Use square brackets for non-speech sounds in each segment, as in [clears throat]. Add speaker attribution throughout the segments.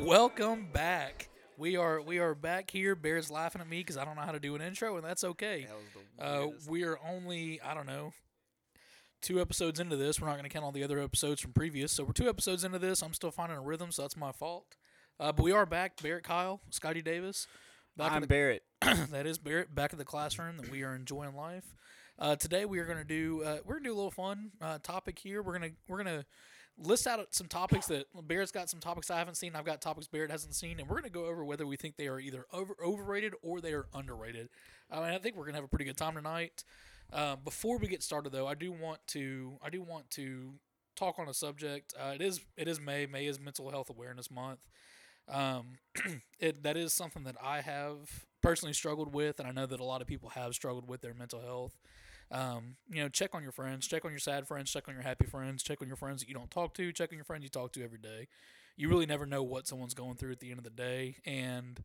Speaker 1: Welcome back. We are we are back here. Bear's laughing at me because I don't know how to do an intro, and that's okay.
Speaker 2: That was the
Speaker 1: Uh, we are only I don't know two episodes into this. We're not going to count all the other episodes from previous, so we're two episodes into this. I'm still finding a rhythm, so that's my fault. Uh, but we are back. Barrett, Kyle, Scotty Davis. Back
Speaker 2: I'm
Speaker 1: the
Speaker 2: Barrett. [coughs]
Speaker 1: that is Barrett back in the classroom that we are enjoying life. Uh, today we are going to do uh, we're going to do a little fun uh, topic here. We're going to we're going to list out some topics that Barrett's got some topics I haven't seen. I've got topics Barrett hasn't seen, and we're going to go over whether we think they are either over overrated or they are underrated. I mean, I think we're going to have a pretty good time tonight. Uh, before we get started, though, I do want to I do want to talk on a subject. Uh, it is it is May. May is Mental Health Awareness Month. Um, [clears throat] it that is something that I have personally struggled with, and I know that a lot of people have struggled with their mental health. Um, you know, check on your friends, check on your sad friends, check on your happy friends, check on your friends that you don't talk to, check on your friends you talk to every day. You really never know what someone's going through at the end of the day, and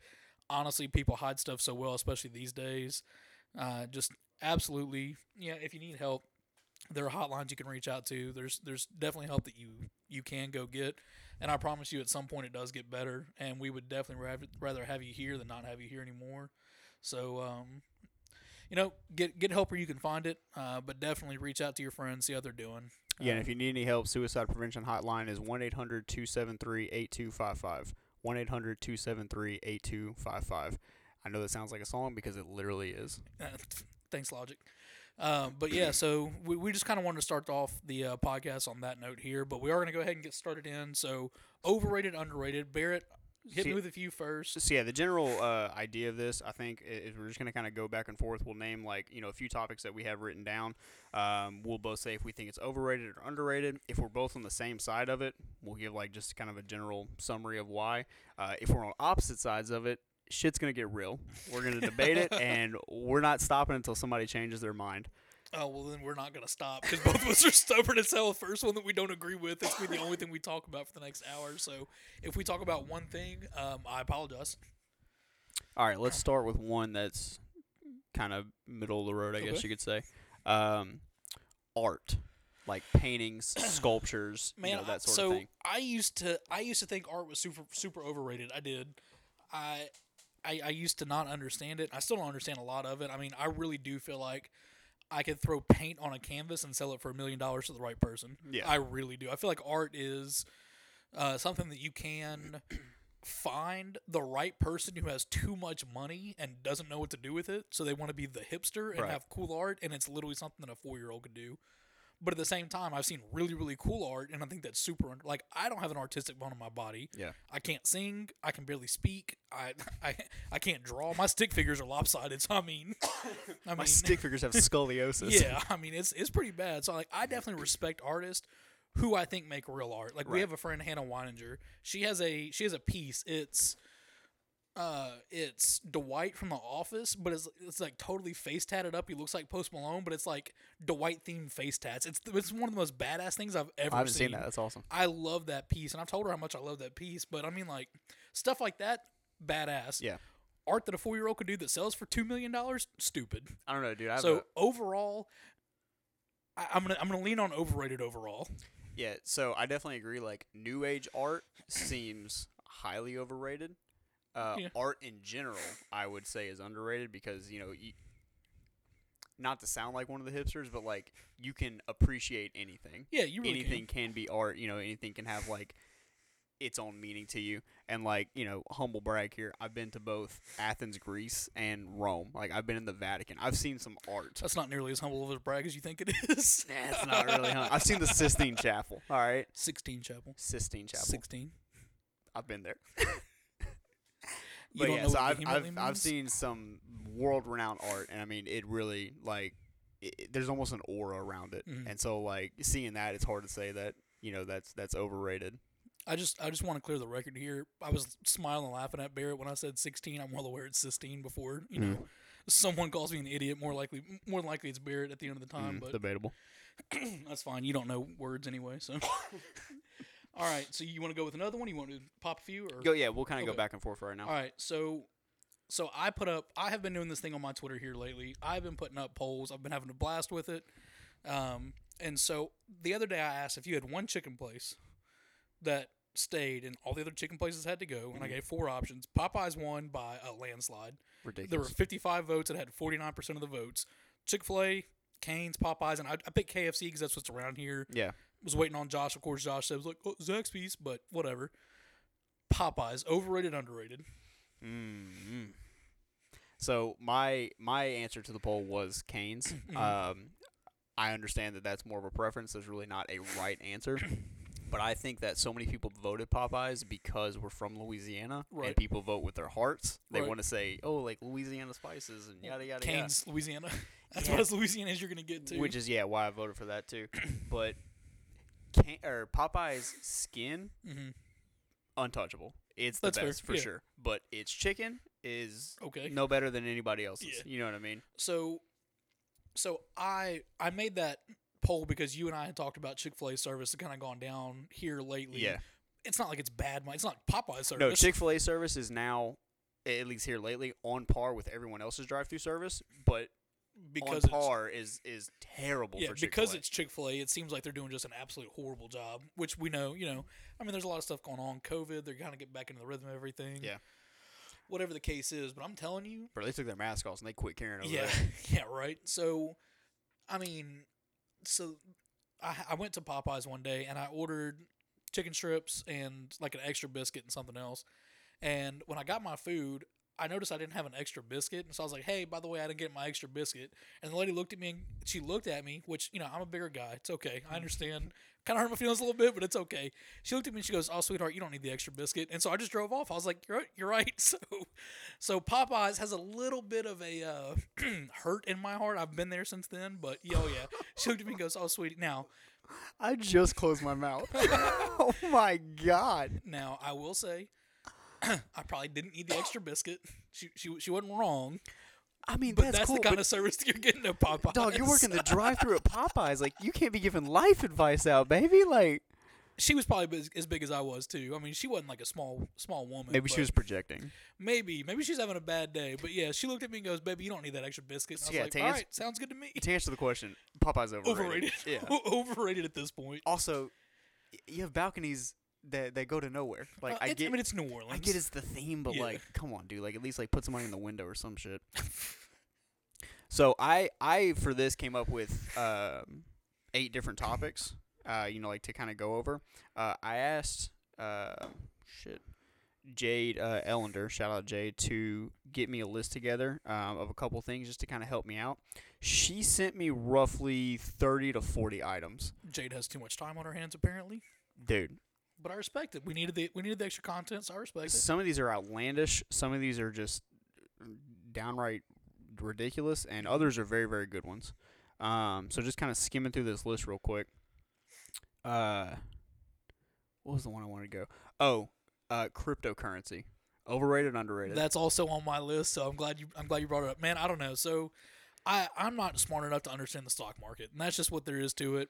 Speaker 1: honestly, people hide stuff so well, especially these days. Uh, just absolutely, yeah. If you need help, there are hotlines you can reach out to. There's there's definitely help that you you can go get, and I promise you, at some point it does get better. And we would definitely rather have you here than not have you here anymore. So, um, you know, get get help where you can find it, uh, but definitely reach out to your friends, see how they're doing.
Speaker 2: Yeah, and
Speaker 1: Um,
Speaker 2: if you need any help, suicide prevention hotline is 1 800 273 8255. 1 800 273 8255. I know that sounds like a song because it literally is. [laughs]
Speaker 1: Thanks, Logic. Um, but yeah, so we, we just kind of wanted to start off the uh, podcast on that note here, but we are going to go ahead and get started in. So, overrated, underrated. Barrett, hit
Speaker 2: See-
Speaker 1: me with a few first.
Speaker 2: So yeah, the general uh, idea of this, I think, is we're just gonna kind of go back and forth. We'll name like you know a few topics that we have written down. Um, we'll both say if we think it's overrated or underrated. If we're both on the same side of it, we'll give like just kind of a general summary of why. Uh, if we're on opposite sides of it, shit's gonna get real. We're gonna debate it, [laughs] and we're not stopping until somebody changes their mind.
Speaker 1: Oh well, then we're not gonna stop because both of us are stubborn as hell. The first one that we don't agree with, it's gonna be the only thing we talk about for the next hour. So if we talk about one thing, um, I apologize.
Speaker 2: All right, let's start with one that's kind of middle of the road, I guess you could say. Um, art, like paintings, [clears throat] sculptures,
Speaker 1: Man,
Speaker 2: you know, that sort
Speaker 1: so
Speaker 2: of thing.
Speaker 1: I used to I used to think art was super super overrated. I did. I, I I used to not understand it. I still don't understand a lot of it. I mean, I really do feel like I could throw paint on a canvas and sell it for a million dollars to the right person.
Speaker 2: Yeah.
Speaker 1: I really do. I feel like art is uh, something that you can [clears throat] find the right person who has too much money and doesn't know what to do with it. So they want to be the hipster and
Speaker 2: Right.
Speaker 1: have cool art, and it's literally something that a four year old could do. But at the same time, I've seen really, really cool art, and I think that's super. Under- like, I don't have an artistic bone in my body.
Speaker 2: Yeah.
Speaker 1: I can't sing. I can barely speak. I, [laughs] I, I can't draw. My stick figures are lopsided. So I mean, [coughs] I
Speaker 2: My
Speaker 1: mean,
Speaker 2: stick [laughs] figures have scoliosis.
Speaker 1: yeah, I mean it's it's pretty bad. So like I definitely respect artists who I think make real art. Like we have a friend Hannah Weininger. She has a she has a piece. It's uh it's Dwight from the office, but it's it's like totally face tatted up. He looks like Post Malone, but it's like Dwight themed face tats. It's it's one of the most badass things I've ever
Speaker 2: I haven't
Speaker 1: seen.
Speaker 2: seen that. That's awesome.
Speaker 1: I love that piece, and I've told her how much I love that piece. But I mean, like stuff like that, badass.
Speaker 2: Yeah.
Speaker 1: Art that a four year old could do that sells for two million dollars, stupid.
Speaker 2: I don't know, dude. I have
Speaker 1: So
Speaker 2: a,
Speaker 1: overall, I, I'm gonna I'm gonna lean on overrated overall.
Speaker 2: yeah. So I definitely agree. Like new age art seems highly overrated. Uh,
Speaker 1: Yeah.
Speaker 2: Art in general, I would say, is underrated because you know, you, not to sound like one of the hipsters, but like you can appreciate anything.
Speaker 1: Yeah, you really
Speaker 2: anything can be art. You know, anything can have like its own meaning to you. And like, you know, humble brag here, I've been to both Athens, Greece, and Rome. Like, I've been in the Vatican. I've seen some art.
Speaker 1: That's not nearly as humble of a brag as you think it is. [laughs]
Speaker 2: Nah, it's not really. I've seen the Sistine Chapel. All right,
Speaker 1: Sixteen Chapel.
Speaker 2: Sistine Chapel.
Speaker 1: Sixteen.
Speaker 2: I've been there. [laughs] But yeah, so I've I've, I've seen some world-renowned art, and I mean, it really like it, there's almost an aura around it,
Speaker 1: Mhm.
Speaker 2: and so like seeing that, it's hard to say that you know that's that's overrated.
Speaker 1: I just I just want to clear the record here. I was smiling and laughing at Barrett when I said sixteen. I'm well aware it's sixteen before you know
Speaker 2: Mm.
Speaker 1: someone calls me an idiot. More likely more likely it's Barrett at the end of the time,
Speaker 2: Mm,
Speaker 1: but
Speaker 2: debatable. [clears throat]
Speaker 1: that's fine. You don't know words anyway, so. [laughs] All right, so you want to go with another one? You want to pop a few or
Speaker 2: Go yeah, we'll kind of
Speaker 1: Okay.
Speaker 2: go back and forth right now.
Speaker 1: All right, so so I put up. I have been doing this thing on my Twitter here lately. I've been putting up polls. I've been having a blast with it. Um, and so the other day I asked if you had one chicken place that stayed and all the other chicken places had to go, and I
Speaker 2: Mhm.
Speaker 1: gave four options. Popeyes won by a landslide. Ridiculous. There were 55 votes and had 49% of the votes. Chick fil A, Cane's, Popeyes, and I, I picked KFC because that's what's around here.
Speaker 2: yeah.
Speaker 1: Was waiting on Josh. Of course, Josh said, was like, oh, Zaxby's, but whatever. Popeyes, overrated, underrated.
Speaker 2: mm So my my answer to the poll was Canes. [clears throat]
Speaker 1: Mhm.
Speaker 2: um, I understand that that's more of a preference. There's really not a right answer. [clears throat] But I think that so many people voted Popeyes because we're from Louisiana
Speaker 1: Right.
Speaker 2: and people vote with their hearts. They
Speaker 1: Right.
Speaker 2: want to say, "Oh, like Louisiana spices and yada yada
Speaker 1: Cane's, Louisiana. [laughs] That's
Speaker 2: Yeah.
Speaker 1: what as Louisiana as you're going to get to.
Speaker 2: Which is yeah, why I voted for that too. [clears throat] but can, or Popeyes skin
Speaker 1: hmm
Speaker 2: untouchable. It's the
Speaker 1: That's fair,
Speaker 2: best for
Speaker 1: yeah.
Speaker 2: sure. But its chicken is
Speaker 1: Okay.
Speaker 2: no better than anybody else's.
Speaker 1: Yeah.
Speaker 2: You know what I mean?
Speaker 1: So, so I I made that poll because you and I had talked about Chick Fil A service that kind of gone down here lately.
Speaker 2: Yeah.
Speaker 1: it's not like it's bad. It's not Popeye service.
Speaker 2: No, Chick Fil A service is now, at least here lately, on par with everyone else's drive-through service. But
Speaker 1: because
Speaker 2: on
Speaker 1: it's,
Speaker 2: par is is terrible.
Speaker 1: yeah because it's Chick Fil A. It seems like they're doing just an absolute horrible job, which we know. You know, I mean, there's a lot of stuff going on. COVID, they're kind of getting back into the rhythm of everything.
Speaker 2: Yeah.
Speaker 1: Whatever the case is, but I'm telling you,
Speaker 2: Bro, they took their mask off and they quit caring over
Speaker 1: yeah,
Speaker 2: there. [laughs]
Speaker 1: yeah, right. So, I mean, so I, I went to Popeyes one day and I ordered chicken strips and like an extra biscuit and something else. And when I got my food, I noticed I didn't have an extra biscuit, and so I was like, "Hey, by the way, I didn't get my extra biscuit." And the lady looked at me, and she looked at me, which you know I'm a bigger guy. It's okay, I understand. Kind of hurt my feelings a little bit, but it's okay. She looked at me and she goes, "Oh, sweetheart, you don't need the extra biscuit." And so I just drove off. I was like, "You're right, you're right." [laughs] So, so Popeyes has a little bit of a uh, [clears throat] hurt in my heart. I've been there since then, but yeah, oh yeah. She looked at me and goes, "Oh, sweetie, now."
Speaker 2: I just closed my mouth. [laughs] oh my god.
Speaker 1: Now I will say, [coughs] I probably didn't need the extra biscuit. She she she wasn't wrong,
Speaker 2: I mean,
Speaker 1: but
Speaker 2: that's,
Speaker 1: that's,
Speaker 2: cool.
Speaker 1: the kind of service you're getting at Popeyes.
Speaker 2: dog, you're working the drive-through at Popeyes. Like, you can't be giving life advice out, baby. Like,
Speaker 1: She was probably as, as big as I was too. I mean, she wasn't like a small small woman.
Speaker 2: maybe she was projecting.
Speaker 1: maybe maybe she's having a bad day. But yeah, she looked at me and goes, "Baby, you don't need that extra biscuit." And I was
Speaker 2: Yeah,
Speaker 1: like, "All
Speaker 2: ans-
Speaker 1: right, sounds good to me."
Speaker 2: To answer the question, Popeyes overrated.
Speaker 1: Overrated.
Speaker 2: Yeah. [laughs]
Speaker 1: overrated at this point.
Speaker 2: Also, you have balconies that that go to nowhere. Like,
Speaker 1: Uh,
Speaker 2: I get,
Speaker 1: I mean, it's New Orleans.
Speaker 2: I get it's the theme, but
Speaker 1: Yeah.
Speaker 2: like, come on, dude. Like, at least like put some money in the window or some shit. so I I for this came up with um, eight different topics. Uh, you know, like to kind of go over. Uh, I asked uh, shit. Jade uh, Ellender, shout out Jade, to get me a list together um, of a couple things just to kind of help me out. She sent me roughly 30 to 40 items.
Speaker 1: Jade has too much time on her hands apparently,
Speaker 2: Dude,
Speaker 1: but I respect it. We needed the we needed the extra content, so I respect it.
Speaker 2: some of these are outlandish, some of these are just downright ridiculous, and others are very, very good ones. Um, so just kind of skimming through this list real quick. Uh, what was the one I wanted to go? Oh, uh, cryptocurrency, overrated, underrated.
Speaker 1: That's also on my list, so I'm glad you I'm glad you brought it up. Man, I don't know. So I I'm not smart enough to understand the stock market, and that's just what there is to it.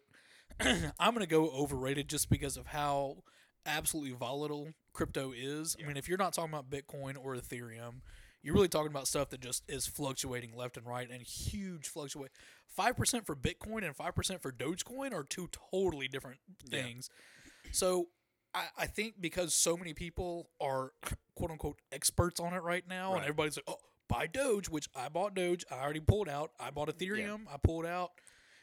Speaker 1: [clears throat] I'm gonna go overrated just because of how absolutely volatile crypto is. I mean, if you're not talking about Bitcoin or Ethereum, you're really talking about stuff that just is fluctuating left and right and huge fluctuate. Five percent for Bitcoin and five percent for Dogecoin are two totally different
Speaker 2: Yeah.
Speaker 1: things. So I, I think because so many people are [clears throat] quote unquote experts on it right now, and everybody's like, "Oh, buy Doge," which I bought Doge. I already pulled out. I bought Ethereum. I pulled out,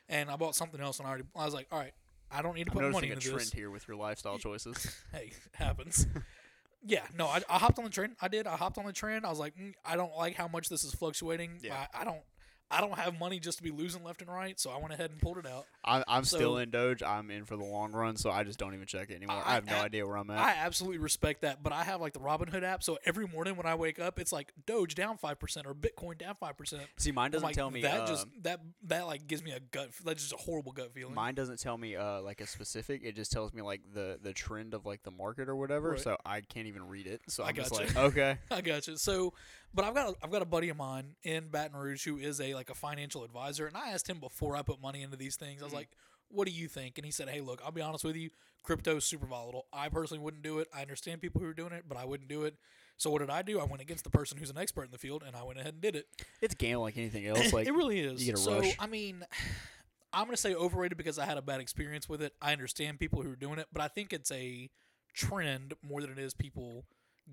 Speaker 1: and I bought something else. And I already, I was like, "All right, I don't need to put I'm money
Speaker 2: noticing a trend
Speaker 1: this."
Speaker 2: here with your lifestyle choices. [laughs]
Speaker 1: Hey, happens. [laughs] yeah, no, I, I hopped on the trend. I did. I hopped on the trend. I was like, mm, I don't like how much this is fluctuating.
Speaker 2: Yeah.
Speaker 1: I, I don't. I don't have money just to be losing left and right, so I went ahead and pulled it out.
Speaker 2: I, I'm still in Doge. I'm in for the long run, so I just don't even check it anymore. I,
Speaker 1: I-
Speaker 2: have no
Speaker 1: I-
Speaker 2: idea where I'm at.
Speaker 1: I absolutely respect that, but I have like the Robinhood app, so every morning when I wake up, it's like Doge down five percent or Bitcoin down five percent.
Speaker 2: See, mine doesn't
Speaker 1: like,
Speaker 2: tell me.
Speaker 1: that.
Speaker 2: uh,
Speaker 1: just that that like gives me a gut. That's just a horrible gut feeling.
Speaker 2: Mine doesn't tell me uh like a specific. It just tells me like the the trend of like the market or whatever.
Speaker 1: Right.
Speaker 2: So I can't even read it. So
Speaker 1: I
Speaker 2: I'm just
Speaker 1: gotcha.
Speaker 2: like, okay, [laughs]
Speaker 1: I got you. So, but I've got a, I've got a buddy of mine in Baton Rouge who is a like a financial advisor, and I asked him before I put money into these things. I was
Speaker 2: Mhm.
Speaker 1: like, "What do you think?" And he said, "Hey, look, I'll be honest with you. Crypto's super volatile. I personally wouldn't do it. I understand people who are doing it, but I wouldn't do it." So what did I do? I went against the person who's an expert in the field, and I went ahead and did it.
Speaker 2: it's gambling like anything [laughs] else. Like
Speaker 1: it really is.
Speaker 2: you get a
Speaker 1: so
Speaker 2: rush.
Speaker 1: I mean, [sighs] I'm gonna say overrated because I had a bad experience with it. I understand people who are doing it, but I think it's a trend more than it is people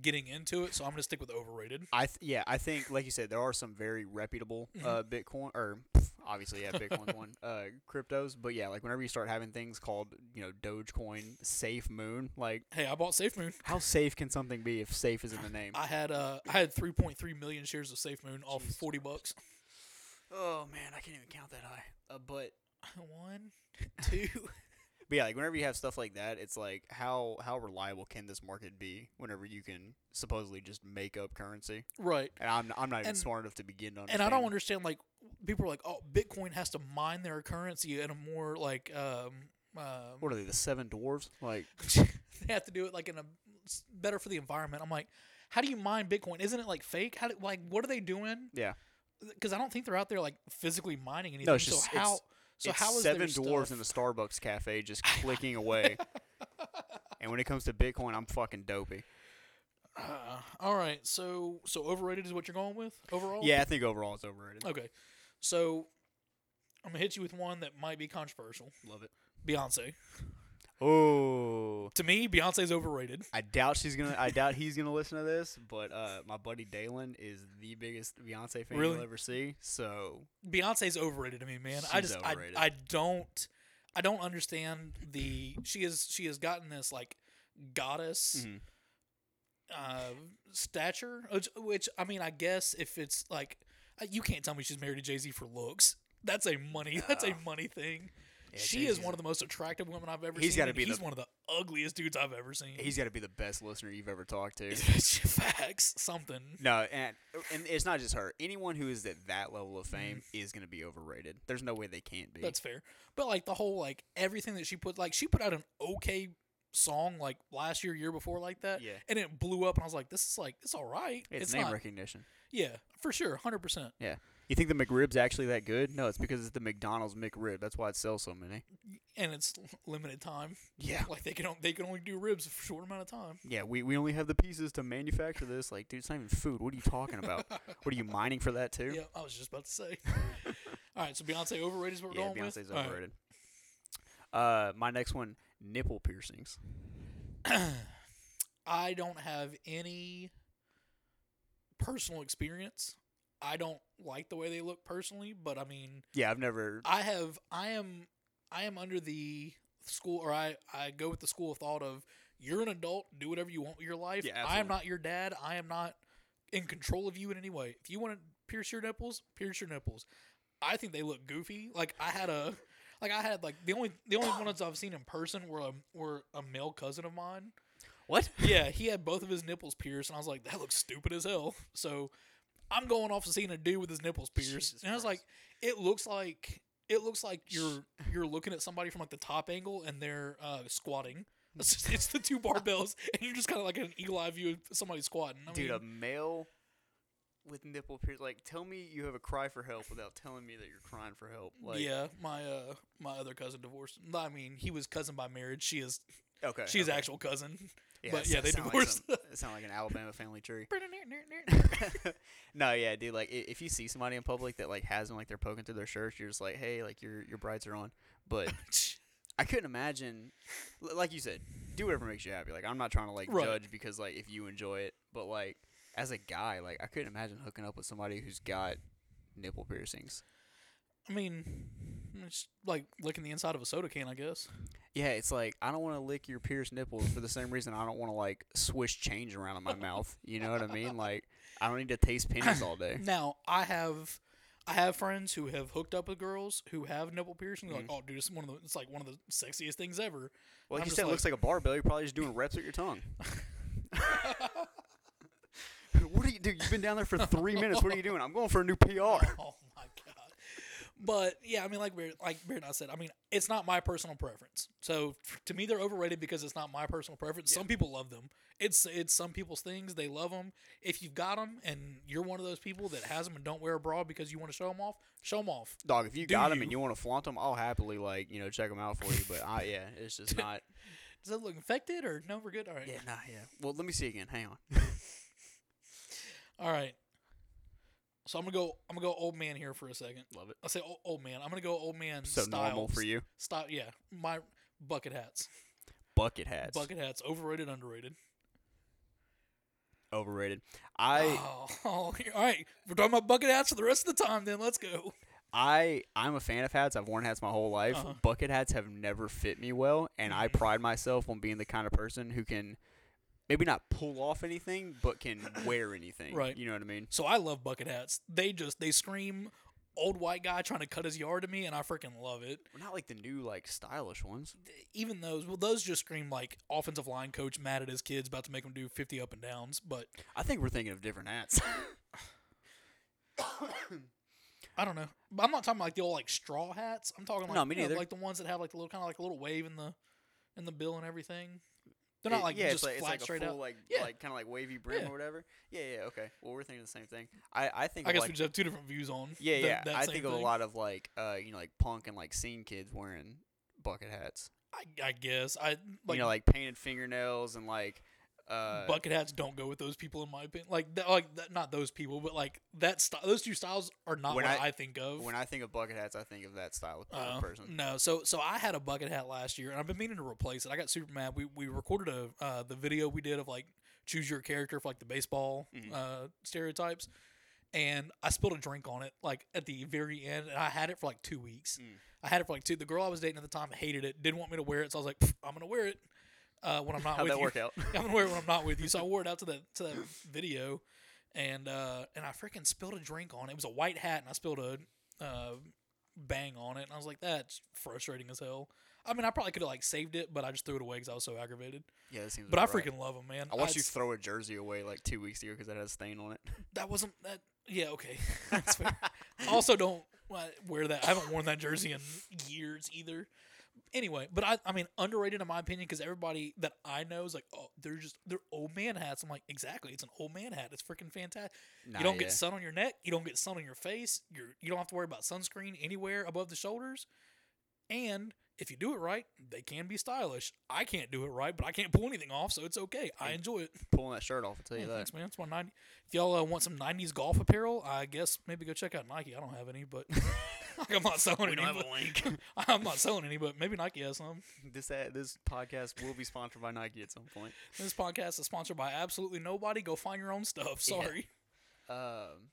Speaker 1: getting into it. So I'm gonna stick with overrated.
Speaker 2: I th- yeah, I think like you said, there are some very reputable
Speaker 1: Mhm.
Speaker 2: uh, Bitcoin or obviously yeah, Bitcoin one uh, cryptos, but yeah, like whenever you start having things called you know Dogecoin, Safe Moon, like
Speaker 1: Hey, I bought Safe Moon.
Speaker 2: how safe can something be if safe is in the name?
Speaker 1: I had uh I had 3.3 million shares of Safe Moon off
Speaker 2: Jeez.
Speaker 1: 40 bucks.
Speaker 2: oh man, I can't even count that high. Uh, but [laughs]
Speaker 1: One, [laughs] two.
Speaker 2: But yeah, like whenever you have stuff like that, it's like how how reliable can this market be? Whenever you can supposedly just make up currency,
Speaker 1: right.
Speaker 2: and I'm I'm not even
Speaker 1: And-
Speaker 2: smart enough to begin to
Speaker 1: And. I don't understand like people are like, oh, Bitcoin has to mine their currency in a more like um um
Speaker 2: What are they? The seven dwarves? Like [laughs]
Speaker 1: they have to do it like in a better for the environment. I'm like, how do you mine Bitcoin? Isn't it like fake? How do, like what are they doing?
Speaker 2: yeah.
Speaker 1: Because I don't think they're out there like physically mining anything.
Speaker 2: it's just-
Speaker 1: so how?
Speaker 2: it's-
Speaker 1: So
Speaker 2: it's
Speaker 1: how is
Speaker 2: seven dwarves in the Starbucks cafe just clicking away? [laughs] and when it comes to Bitcoin, I'm fucking dopey.
Speaker 1: Uh, all right, so so overrated is what you're going with overall.
Speaker 2: Yeah, I think overall it's overrated.
Speaker 1: Okay, so I'm gonna hit you with one that might be controversial.
Speaker 2: Love it.
Speaker 1: Beyonce.
Speaker 2: Oh,
Speaker 1: To me, Beyonce's overrated.
Speaker 2: I doubt she's gonna. I doubt he's gonna listen to this. But uh, my buddy Dalen is the biggest Beyonce fan
Speaker 1: Really?
Speaker 2: you'll ever see. So
Speaker 1: Beyonce's overrated to me, man. I
Speaker 2: She's
Speaker 1: just
Speaker 2: overrated.
Speaker 1: I I don't I don't understand the she is she has gotten this like goddess
Speaker 2: mhm.
Speaker 1: uh stature which, which I mean I guess if it's like uh, you can't tell me she's married to Jay-Z for looks. That's a money that's a money thing.
Speaker 2: Yeah,
Speaker 1: she is one of the most attractive women I've ever
Speaker 2: He's
Speaker 1: seen.
Speaker 2: gotta be
Speaker 1: he's
Speaker 2: the-
Speaker 1: one of the ugliest dudes I've ever seen.
Speaker 2: he's got to be the best listener you've ever talked to. [laughs]
Speaker 1: facts something.
Speaker 2: No, and and it's not just her. Anyone who is at that level of fame is gonna be overrated. There's no way they can't be.
Speaker 1: Mm. That's fair. But like the whole like everything that she put like she put out an okay song like last year, year before like that.
Speaker 2: Yeah.
Speaker 1: And it blew up and I was like, This is like it's all right.
Speaker 2: it's, name
Speaker 1: not
Speaker 2: recognition.
Speaker 1: Yeah, for sure, hundred percent.
Speaker 2: Yeah. You think the McRib's actually that good? No, it's because it's the McDonald's McRib. That's why it sells so many.
Speaker 1: And it's limited time.
Speaker 2: Yeah.
Speaker 1: Like they can on- they can only do ribs for a short amount of time.
Speaker 2: Yeah, we, we only have the pieces to manufacture this. Like, dude, it's not even food. What are you talking about? [laughs] what are you mining for that too?
Speaker 1: Yeah, I was just about to say. [laughs] all right, so Beyonce overrated is what we're
Speaker 2: Yeah,
Speaker 1: going
Speaker 2: Beyonce's
Speaker 1: with. All right.
Speaker 2: overrated. Uh, my next one, nipple piercings. [clears throat]
Speaker 1: I don't have any personal experience. I don't like the way they look personally, but I mean,
Speaker 2: Yeah, I've never.
Speaker 1: I have I am I am under the school or I I go with the school of thought of you're an adult, do whatever you want with your life.
Speaker 2: Yeah,
Speaker 1: I am not your dad. I am not in control of you in any way. If you want to pierce your nipples, pierce your nipples. I think they look goofy. Like I had a like I had like the only the only [coughs] ones I've seen in person were a were a male cousin of mine.
Speaker 2: What?
Speaker 1: Yeah, he had both of his nipples pierced, and I was like, that looks stupid as hell. So I'm going off and seeing a dude with his nipples pierced,
Speaker 2: Jesus
Speaker 1: and I was
Speaker 2: Christ.
Speaker 1: like, it looks like it looks like you're you're looking at somebody from like the top angle and they're uh, squatting. [laughs] It's, just, it's the two [laughs] barbells, and you're just kind of like an eagle eye view of somebody squatting. I
Speaker 2: Dude,
Speaker 1: mean,
Speaker 2: a male with nipple piercings. Like, tell me you have a cry for help without telling me that you're crying for help. Like,
Speaker 1: yeah, my uh my other cousin divorced. I mean, he was cousin by marriage. She is
Speaker 2: Okay.
Speaker 1: she's
Speaker 2: okay.
Speaker 1: actual cousin. [laughs]
Speaker 2: Yeah,
Speaker 1: but yeah, they
Speaker 2: sound like
Speaker 1: divorced.
Speaker 2: some- [laughs] it sound like an Alabama family tree. [laughs] no, yeah, dude. Like, if you see somebody in public that like has them, like they're poking through their shirts, you're just like, hey, like your your brides are on. But I couldn't imagine, like you said, do whatever makes you happy. Like, I'm not trying to like
Speaker 1: Right.
Speaker 2: judge because like if you enjoy it, but like as a guy, like I couldn't imagine hooking up with somebody who's got nipple piercings.
Speaker 1: I mean, Mm, it's like licking the inside of a soda can, I guess.
Speaker 2: Yeah, it's like I don't want to lick your pierced nipples for the same reason I don't want to like swish change around in my [laughs] mouth. You know what I mean? Like I don't need to taste pennies all day. [clears throat]
Speaker 1: Now, I have I have friends who have hooked up with girls who have nipple piercings. They're like, mm. oh, dude, it's one of the it's like one of the sexiest things ever.
Speaker 2: Well,
Speaker 1: I'm
Speaker 2: like you
Speaker 1: just
Speaker 2: said, it
Speaker 1: like-
Speaker 2: looks like a barbell. You're probably just doing reps with your tongue. [laughs] [laughs] what are you, dude? You've been down there for three minutes. What are you doing? I'm going for a new PR.
Speaker 1: Oh. But yeah, I mean, like Bear, like Bear and I said, I mean, it's not my personal preference. So to me, they're overrated because it's not my personal preference. Some people love them. It's it's some people's things. They love them. If you've got them and you're one of those people that has them and don't wear a bra because you want to show them off, show them off.
Speaker 2: Dog, if you
Speaker 1: Do
Speaker 2: got them
Speaker 1: you?
Speaker 2: and you want to flaunt them, I'll happily like you know check them out for you. But I yeah, it's just [laughs] not.
Speaker 1: Does that look infected or no? We're good. All right.
Speaker 2: Yeah, nah, yeah. Well, let me see again. Hang on. [laughs]
Speaker 1: All right. So I'm gonna go. I'm gonna go old man here for a second.
Speaker 2: Love it.
Speaker 1: I say old, old man. I'm gonna go old man.
Speaker 2: So
Speaker 1: style.
Speaker 2: normal for you.
Speaker 1: Style. Yeah, my bucket hats.
Speaker 2: bucket hats.
Speaker 1: Bucket hats, overrated, underrated.
Speaker 2: Overrated. I
Speaker 1: oh, [laughs] all right. We're talking about bucket hats for the rest of the time. Then let's go.
Speaker 2: I I'm a fan of hats. I've worn hats my whole life.
Speaker 1: Uh-huh.
Speaker 2: Bucket hats have never fit me well, and I
Speaker 1: Mhm.
Speaker 2: pride myself on being the kind of person who can maybe not pull off anything, but can [laughs] wear anything.
Speaker 1: Right.
Speaker 2: You know what I mean?
Speaker 1: So I love bucket hats. They just they scream old white guy trying to cut his yard to me, and I freaking love it.
Speaker 2: We're not like the new like stylish ones.
Speaker 1: Even those, well, those just scream like offensive line coach mad at his kids about to make him do fifty up and downs. But
Speaker 2: I think we're thinking of different hats. [laughs]
Speaker 1: I don't know. But I'm not talking like the old like straw hats. I'm talking like
Speaker 2: No, me
Speaker 1: you know, like the ones that have like the little kind of like a little wave in the in the bill and everything. They're not
Speaker 2: It-
Speaker 1: like
Speaker 2: yeah,
Speaker 1: just
Speaker 2: it's like, it's like
Speaker 1: straight
Speaker 2: a full, like
Speaker 1: Yeah.
Speaker 2: like kind of like wavy brim
Speaker 1: Yeah.
Speaker 2: or whatever. Yeah, yeah, okay. Well, we're thinking the same thing. I I think
Speaker 1: I guess
Speaker 2: like
Speaker 1: we just have two different views on.
Speaker 2: yeah yeah. I think of a lot of like uh you know like punk and like scene kids wearing bucket hats.
Speaker 1: I, I guess I like,
Speaker 2: you know like painted fingernails and like uh
Speaker 1: bucket hats don't go with those people in my opinion. Like that, like that, not those people, but like that style. Those two styles are not
Speaker 2: When
Speaker 1: what I,
Speaker 2: I-
Speaker 1: think of.
Speaker 2: when I think of bucket hats, I think of that style of
Speaker 1: Uh,
Speaker 2: person.
Speaker 1: No, so so I had a bucket hat last year, and I've been meaning to replace it. I got super mad. We we recorded a uh, the video we did of like choose your character for like the baseball
Speaker 2: Mhm.
Speaker 1: uh, stereotypes, and I spilled a drink on it like at the very end, and I had it for like two weeks.
Speaker 2: Mm.
Speaker 1: I had it for like two. The girl I was dating at the time hated it, didn't want me to wear it, so I was like, I'm gonna wear it uh, when I'm not
Speaker 2: How'd
Speaker 1: with
Speaker 2: that
Speaker 1: you.
Speaker 2: work out? [laughs]
Speaker 1: I'm gonna wear it when I'm not with you. So I wore it out to that to that video, and uh, and I freaking spilled a drink on it. It was a white hat, and I spilled a uh, bang on it, and I was like, that's frustrating as hell. I mean, I probably could have like saved it, but I just threw it away because I was so aggravated.
Speaker 2: yeah, that seems.
Speaker 1: But I
Speaker 2: right.
Speaker 1: freaking love them, man.
Speaker 2: I watched you throw a jersey away like two weeks ago because that had a stain on it. [laughs]
Speaker 1: that wasn't that. Yeah, okay, [laughs] that's fair. I also don't uh, wear that. I haven't worn that jersey in years either. Anyway, but I, I mean, underrated in my opinion because everybody that I know is like, oh, they're just they're old man hats. I'm like, exactly, it's an old man hat. It's freaking fantastic.
Speaker 2: Nah,
Speaker 1: you don't
Speaker 2: yeah.
Speaker 1: get sun on your neck. You don't get sun on your face. You're you don't have to worry about sunscreen anywhere above the shoulders. And if you do it right, they can be stylish. I can't do it right, but I can't pull anything off, so it's okay. I enjoy it.
Speaker 2: pulling that shirt off. I'll tell you
Speaker 1: Yeah,
Speaker 2: that.
Speaker 1: thanks, man. It's my 90. If y'all uh, want some '90s golf apparel, I guess maybe go check out Nike. I don't have any, but [laughs] like, [laughs] I'm not selling
Speaker 2: We
Speaker 1: any.
Speaker 2: don't have
Speaker 1: but-
Speaker 2: a link. [laughs]
Speaker 1: I'm not selling any, but maybe Nike has some.
Speaker 2: this ad, this podcast will be sponsored by Nike at some point.
Speaker 1: This podcast is sponsored by absolutely nobody. Go find your own stuff.
Speaker 2: Yeah.
Speaker 1: Sorry.
Speaker 2: Um,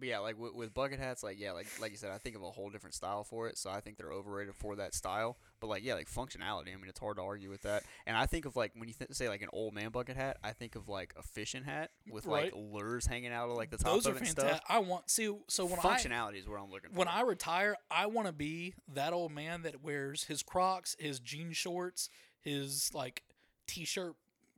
Speaker 2: but yeah, like with, with bucket hats, like yeah, like like you said, I think of a whole different style for it. So I think they're overrated for that style. But like yeah, like functionality. I mean, it's hard to argue with that. And I think of like when you th- say like an old man bucket hat, I think of like a fishing hat with like lures hanging out of like the top
Speaker 1: Those
Speaker 2: of
Speaker 1: are
Speaker 2: it and
Speaker 1: fantastic.
Speaker 2: stuff.
Speaker 1: I want see. So when I
Speaker 2: Functionality is what I'm looking for.
Speaker 1: when I retire, I want to be that old man that wears his Crocs, his jean shorts, his like t-shirt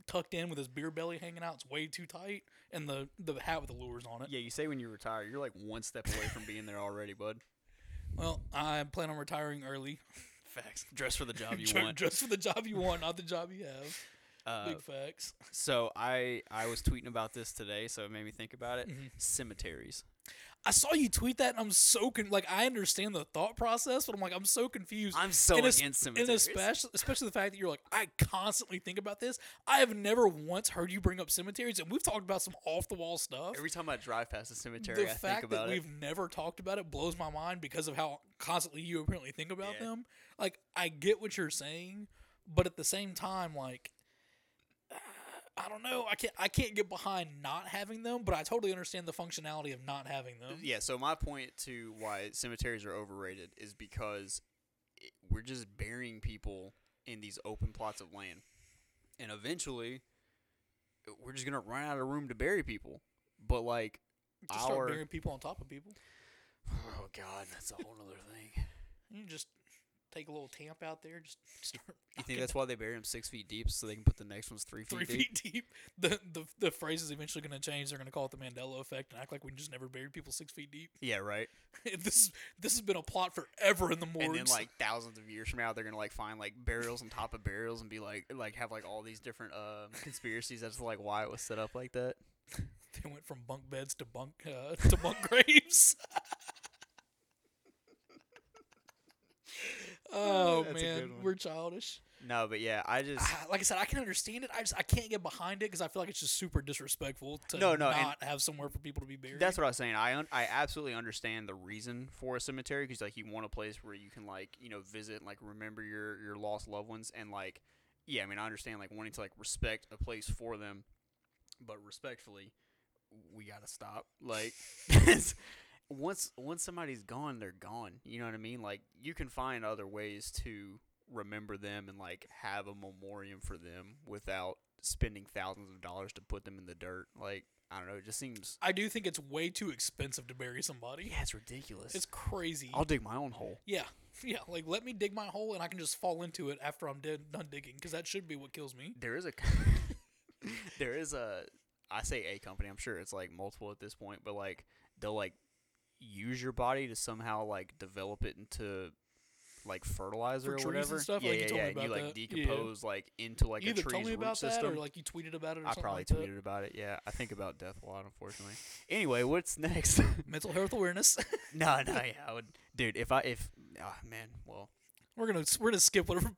Speaker 1: tucked in with his beer belly hanging out. It's way too tight, and the the hat with the lures on it.
Speaker 2: yeah, you say when you retire, you're like one step away from being there already, bud.
Speaker 1: Well, I plan on retiring early. [laughs]
Speaker 2: Facts. Dress for the job you [laughs] want.
Speaker 1: Dress for the job you want, not the job you have.
Speaker 2: Uh,
Speaker 1: Big facts.
Speaker 2: so I I was tweeting about this today, so it made me think about it.
Speaker 1: Mhm.
Speaker 2: Cemeteries.
Speaker 1: I saw you tweet that, and I'm so con- like I understand the thought process, but I'm like I'm so confused.
Speaker 2: I'm so
Speaker 1: and
Speaker 2: against
Speaker 1: and especially, especially the fact that you're like, I constantly think about this. I have never once heard you bring up cemeteries, and we've talked about some off the wall stuff.
Speaker 2: Every time I drive past a cemetery,
Speaker 1: the
Speaker 2: I
Speaker 1: fact
Speaker 2: think about
Speaker 1: that
Speaker 2: it.
Speaker 1: we've never talked about it blows my mind because of how constantly you apparently think about
Speaker 2: Yeah.
Speaker 1: them. Like, I get what you're saying, but at the same time, like, I don't know. I can't. I can't get behind not having them, but I totally understand the functionality of not having them.
Speaker 2: Yeah, so my point to why cemeteries are overrated is because it, we're just burying people in these open plots of land. And eventually, we're just going to run out of room to bury people. But, like,
Speaker 1: Just start burying people on top of people. [sighs]
Speaker 2: Oh, God, that's a whole other thing.
Speaker 1: You just take a little tamp out there. Just [laughs] start.
Speaker 2: You think that's why they bury them six feet deep so they can put the next ones three feet
Speaker 1: three
Speaker 2: deep?
Speaker 1: feet deep. The, the the phrase is eventually going to change. They're going to call it the Mandela effect and act like we just never buried people six feet deep.
Speaker 2: Yeah, right. [laughs]
Speaker 1: this this has been a plot forever in the morgues.
Speaker 2: And then like thousands of years from now, they're gonna like find like burials on top of burials and be like like have like all these different uh, conspiracies as to like why it was set up like that. [laughs]
Speaker 1: they went from bunk beds to bunk uh, to bunk graves. Oh
Speaker 2: That's a
Speaker 1: man,
Speaker 2: one.
Speaker 1: we're childish.
Speaker 2: No, but yeah, I just
Speaker 1: Ah, Like I said, I can understand it. I just I can't get behind it because I feel like it's just super disrespectful to
Speaker 2: No, no, and
Speaker 1: not have somewhere for people to be buried.
Speaker 2: that's what I was saying. I un- I absolutely understand the reason for a cemetery because like you want a place where you can like you know visit and like remember your your lost loved ones and like yeah, I mean, I understand like wanting to like respect a place for them, but respectfully, we gotta stop. Like, [laughs] once once somebody's gone, they're gone. You know what I mean? Like, you can find other ways to remember them and like have a memoriam for them without spending thousands of dollars to put them in the dirt. Like, I don't know. It just seems.
Speaker 1: I do think it's way too expensive to bury somebody.
Speaker 2: Yeah, it's ridiculous.
Speaker 1: It's crazy.
Speaker 2: I'll dig my own hole.
Speaker 1: yeah, [laughs] yeah. Like let me dig my hole and I can just fall into it after I'm dead, done digging, because that should be what kills me.
Speaker 2: There is a [laughs] there is a I say a company. I'm sure it's like multiple at this point, but like they'll like use your body to somehow like develop it into like fertilizer or whatever.
Speaker 1: stuff?
Speaker 2: Yeah,
Speaker 1: Like,
Speaker 2: yeah,
Speaker 1: me
Speaker 2: yeah. And you like
Speaker 1: that. Yeah.
Speaker 2: decompose like into like
Speaker 1: You
Speaker 2: a tree's
Speaker 1: me
Speaker 2: root
Speaker 1: that
Speaker 2: system.
Speaker 1: or like you tweeted about it or
Speaker 2: I probably
Speaker 1: like that.
Speaker 2: tweeted about it. Yeah, I think about death a lot, unfortunately. Anyway, what's next? [laughs]
Speaker 1: Mental health awareness. [laughs]
Speaker 2: no, no, yeah, I would, dude. If I if oh, man, well,
Speaker 1: we're gonna we're gonna skip whatever.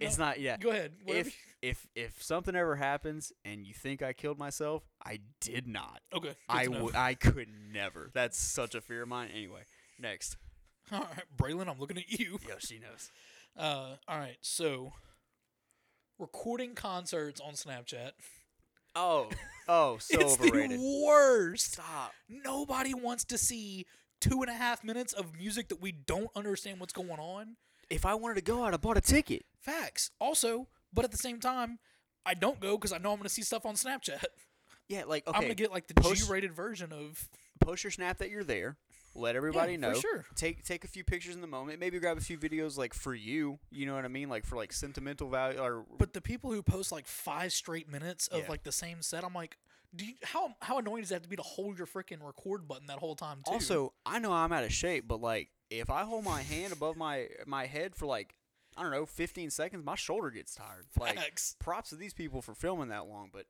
Speaker 2: it's
Speaker 1: No,
Speaker 2: not. Yeah,
Speaker 1: Go ahead. Whatever.
Speaker 2: if if if something ever happens and you think I killed myself, I did not.
Speaker 1: okay.
Speaker 2: I would. I could never. That's such a fear of mine. Anyway, next. [laughs]
Speaker 1: All right, Braylon, I'm looking at you. [laughs]
Speaker 2: Yeah, she knows.
Speaker 1: Uh, all right, so recording concerts on Snapchat.
Speaker 2: Oh, oh, [laughs] so
Speaker 1: it's
Speaker 2: overrated.
Speaker 1: the worst.
Speaker 2: Stop.
Speaker 1: Nobody wants to see two and a half minutes of music that we don't understand what's going on.
Speaker 2: If I wanted to go, I'd have bought a ticket.
Speaker 1: Facts. Also, but at the same time, I don't go because I know I'm going to see stuff on Snapchat.
Speaker 2: Yeah, like okay.
Speaker 1: I'm going to get like the
Speaker 2: post-
Speaker 1: G-rated version of.
Speaker 2: post your snap that you're there. Let everybody
Speaker 1: Yeah,
Speaker 2: know.
Speaker 1: for sure.
Speaker 2: Take take a few pictures in the moment. Maybe grab a few videos like for you. You know what I mean? Like for like sentimental value or
Speaker 1: But the people who post like five straight minutes of
Speaker 2: Yeah.
Speaker 1: like the same set, I'm like, do you, how how annoying does that have to be to hold your freaking record button that whole time too?
Speaker 2: Also, I know I'm out of shape, but like if I hold my hand above my my head for like I don't know, 15 seconds, my shoulder gets tired. [laughs] Like
Speaker 1: Facts.
Speaker 2: props to these people for filming that long, but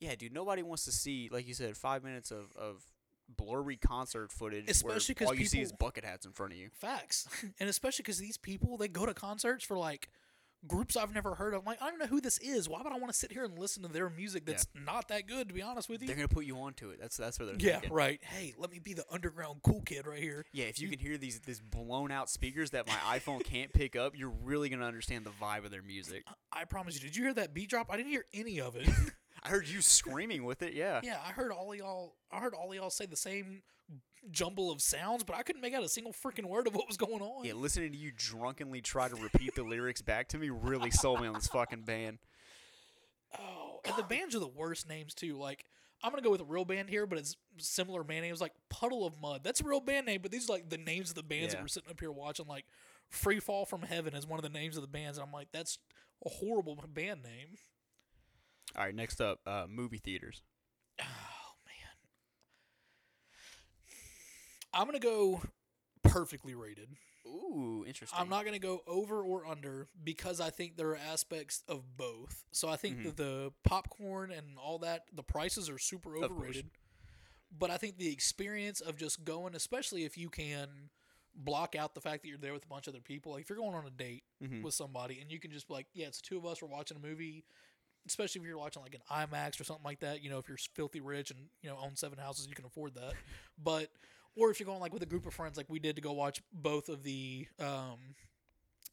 Speaker 2: yeah, dude, nobody wants to see like you said 5 minutes of of blurry concert footage
Speaker 1: Especially
Speaker 2: where all you see is bucket hats in front of you.
Speaker 1: Facts, [laughs] and especially because these people they go to concerts for like groups I've never heard of. I'm like, I don't know who this is. Why would I want to sit here and listen to their music that's not that good? To be honest with you.
Speaker 2: They're going to put you onto it. That's that's where they're
Speaker 1: yeah,
Speaker 2: thinking.
Speaker 1: right. Hey, let me be the underground cool kid right here.
Speaker 2: Yeah, if you can hear these these blown out speakers that my iPhone [laughs] can't pick up, you're really going to understand the vibe of their music.
Speaker 1: I promise you. Did you hear that beat drop? I didn't hear any of it. [laughs]
Speaker 2: I heard you screaming with it. Yeah.
Speaker 1: yeah, I heard all y'all. I heard all y'all say the same jumble of sounds, but I couldn't make out a single freaking word of what was going on.
Speaker 2: Yeah, listening to you drunkenly try to repeat the lyrics back to me really sold me on this fucking band.
Speaker 1: Oh, and the bands are the worst names too. Like I'm gonna go with a real band here, but it's similar band names like Puddle of Mud. That's a real band name, but these are like the names of the bands that
Speaker 2: Yeah.
Speaker 1: we're sitting up here watching. Like Free Fall from Heaven is one of the names of the bands, and I'm like, that's a horrible band name.
Speaker 2: All right, next up, uh, movie theaters.
Speaker 1: Oh man, I'm gonna go perfectly rated.
Speaker 2: Ooh, interesting.
Speaker 1: I'm not gonna go over or under because I think there are aspects of both. So I think
Speaker 2: Mhm.
Speaker 1: that the popcorn and all that, the prices are super overrated. But I think the experience of just going, especially if you can block out the fact that you're there with a bunch of other people, like if you're going on a date
Speaker 2: Mhm.
Speaker 1: with somebody and you can just be like, yeah, it's two of us, we're watching a movie. Especially if you're watching like an IMAX or something like that, you know, if you're filthy rich and you know own seven houses, you can afford that. [laughs] But or if you're going like with a group of friends, like we did to go watch both of the um,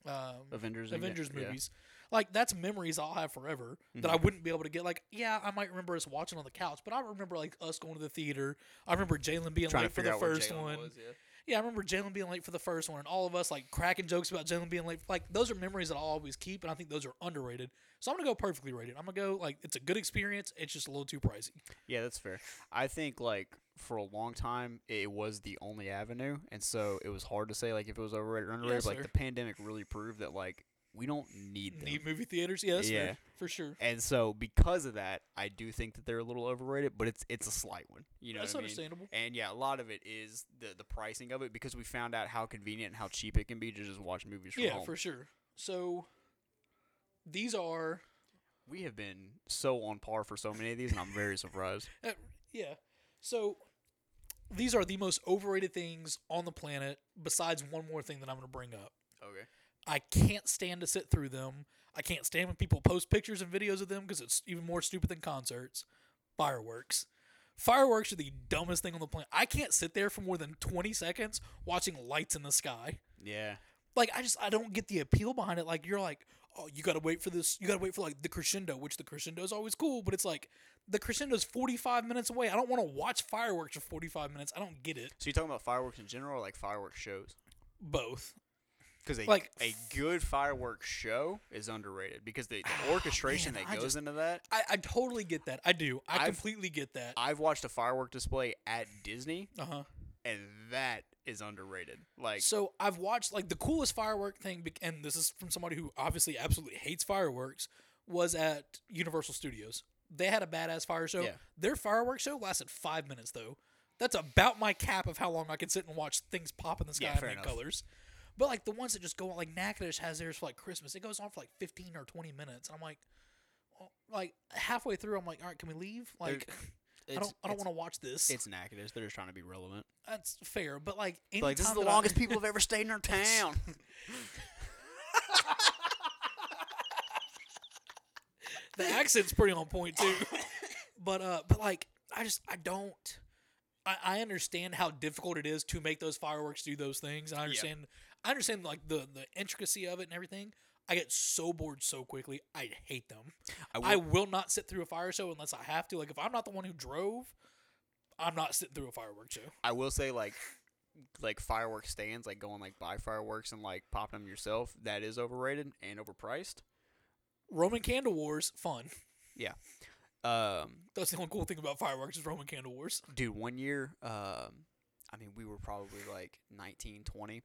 Speaker 1: um,
Speaker 2: Avengers.
Speaker 1: Avengers movies. Like that's memories I'll have forever that I wouldn't be able to get. Like, yeah, I might remember us watching on the couch, but I remember like us going to the theater. I remember Jalen being
Speaker 2: Trying
Speaker 1: late for the first one.
Speaker 2: was, yeah.
Speaker 1: Yeah, I remember Jalen being late for the first one, and all of us like cracking jokes about Jalen being late. Like those are memories that I'll always keep, and I think those are underrated. So I'm gonna go perfectly rated. I'm gonna go like it's a good experience. It's just a little too pricey.
Speaker 2: Yeah, that's fair. I think like for a long time it was the only avenue, and so it was hard to say like if it was overrated or underrated.
Speaker 1: Yes,
Speaker 2: but, like the pandemic really proved that like we don't need them.
Speaker 1: Need movie theaters? yes,
Speaker 2: Yeah.
Speaker 1: for sure.
Speaker 2: and so because of that, I do think that they're a little overrated, but it's it's a slight one. You know
Speaker 1: That's
Speaker 2: what I mean?
Speaker 1: understandable.
Speaker 2: And yeah, a lot of it is the the pricing of it because we found out how convenient and how cheap it can be to just watch movies from
Speaker 1: Yeah,
Speaker 2: home.
Speaker 1: for sure. So these are
Speaker 2: we have been so on par for so many of these, and I'm very surprised. [laughs]
Speaker 1: Uh, yeah. So these are the most overrated things on the planet, besides one more thing that I'm going to bring up. I can't stand to sit through them. I can't stand when people post pictures and videos of them because it's even more stupid than concerts. Fireworks. Fireworks are the dumbest thing on the planet. I can't sit there for more than 20 seconds watching lights in the sky.
Speaker 2: Yeah.
Speaker 1: Like I just I don't get the appeal behind it. Like you're like, oh, you gotta wait for this. You gotta wait for like the crescendo, which the crescendo is always cool, but it's like the crescendo is forty five minutes away. I don't want to watch fireworks for forty five minutes. I don't get it.
Speaker 2: So you're talking about fireworks in general, or like fireworks shows?
Speaker 1: Both.
Speaker 2: Because a,
Speaker 1: Like-
Speaker 2: a good fireworks show is underrated because the, the orchestration
Speaker 1: man,
Speaker 2: that
Speaker 1: I
Speaker 2: goes
Speaker 1: just-
Speaker 2: into that.
Speaker 1: I, I totally get that. I do. I
Speaker 2: I've-
Speaker 1: completely get that.
Speaker 2: I've watched a firework display at Disney,
Speaker 1: Uh huh.
Speaker 2: and that is underrated. Like,
Speaker 1: So I've watched like the coolest firework thing, and this is from somebody who obviously absolutely hates fireworks. Was at Universal Studios. They had a badass fire show.
Speaker 2: Yeah.
Speaker 1: Their fireworks show lasted five minutes though. That's about my cap of how long I can sit and watch things pop in the sky
Speaker 2: Yeah,
Speaker 1: and make colors. But like the ones that just go on, like Natchitoches has theirs for like Christmas. It goes on for like fifteen or twenty minutes, and I'm like, well, like halfway through, I'm like, all right, can we leave? Like, [laughs] I don't, I don't want to watch this.
Speaker 2: It's Natchitoches. They're just trying to be relevant.
Speaker 1: That's fair, but like,
Speaker 2: Like, this is the
Speaker 1: that I-
Speaker 2: longest [laughs] people have ever stayed in our town. [laughs]
Speaker 1: the accent's pretty on point too. but uh, but like I just I don't. I, I understand how difficult it is to make those fireworks do those things, and I understand. I understand like the the intricacy of it and everything. I get so bored so quickly. I hate them.
Speaker 2: I
Speaker 1: I
Speaker 2: will,
Speaker 1: will not sit through a fire show unless I have to. Like if I'm not the one who drove, I'm not sitting through a fireworks show.
Speaker 2: I will say like like fireworks stands, like going like buy fireworks and like popping them yourself. That is overrated and overpriced.
Speaker 1: Roman candle wars, fun. Yeah.
Speaker 2: Um,
Speaker 1: That's the only cool thing about fireworks is Roman candle wars.
Speaker 2: dude, one year, um, I mean, we were probably like 19, 20,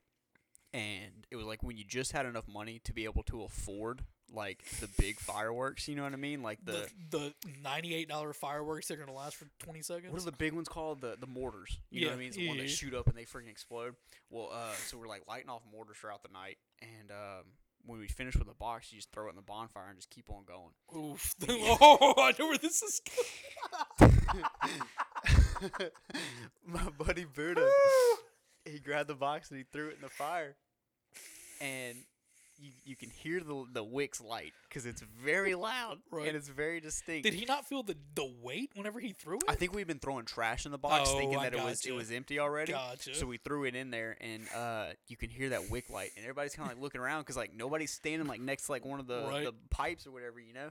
Speaker 2: and it was like when you just had enough money to be able to afford like the big fireworks. You know what I mean? Like the,
Speaker 1: The the ninety eight dollar fireworks that are gonna last for twenty seconds.
Speaker 2: what are the big ones called? The the mortars. You know what I mean? It's the one
Speaker 1: yeah,
Speaker 2: that
Speaker 1: yeah.
Speaker 2: shoot up and they freaking explode. Well, uh, so we're like lighting off mortars throughout the night, and um, when we finish with the box, you just throw it in the bonfire and just keep on going.
Speaker 1: Oof. [laughs] oh, I know where this is going. [laughs]
Speaker 2: My buddy Buddha, he grabbed the box and he threw it in the fire, and you you can hear the the wicks light because it's very [laughs] loud
Speaker 1: Right.
Speaker 2: and it's very distinct.
Speaker 1: Did he not feel the, the weight whenever he threw it?
Speaker 2: I think we've been throwing trash in the box,
Speaker 1: Oh,
Speaker 2: thinking that it was it was empty already.
Speaker 1: Gotcha.
Speaker 2: So we threw it in there, and uh, you can hear that wick light, and everybody's kind of like looking around because like nobody's standing like next to like one of the,
Speaker 1: Right.
Speaker 2: the pipes or whatever, you know.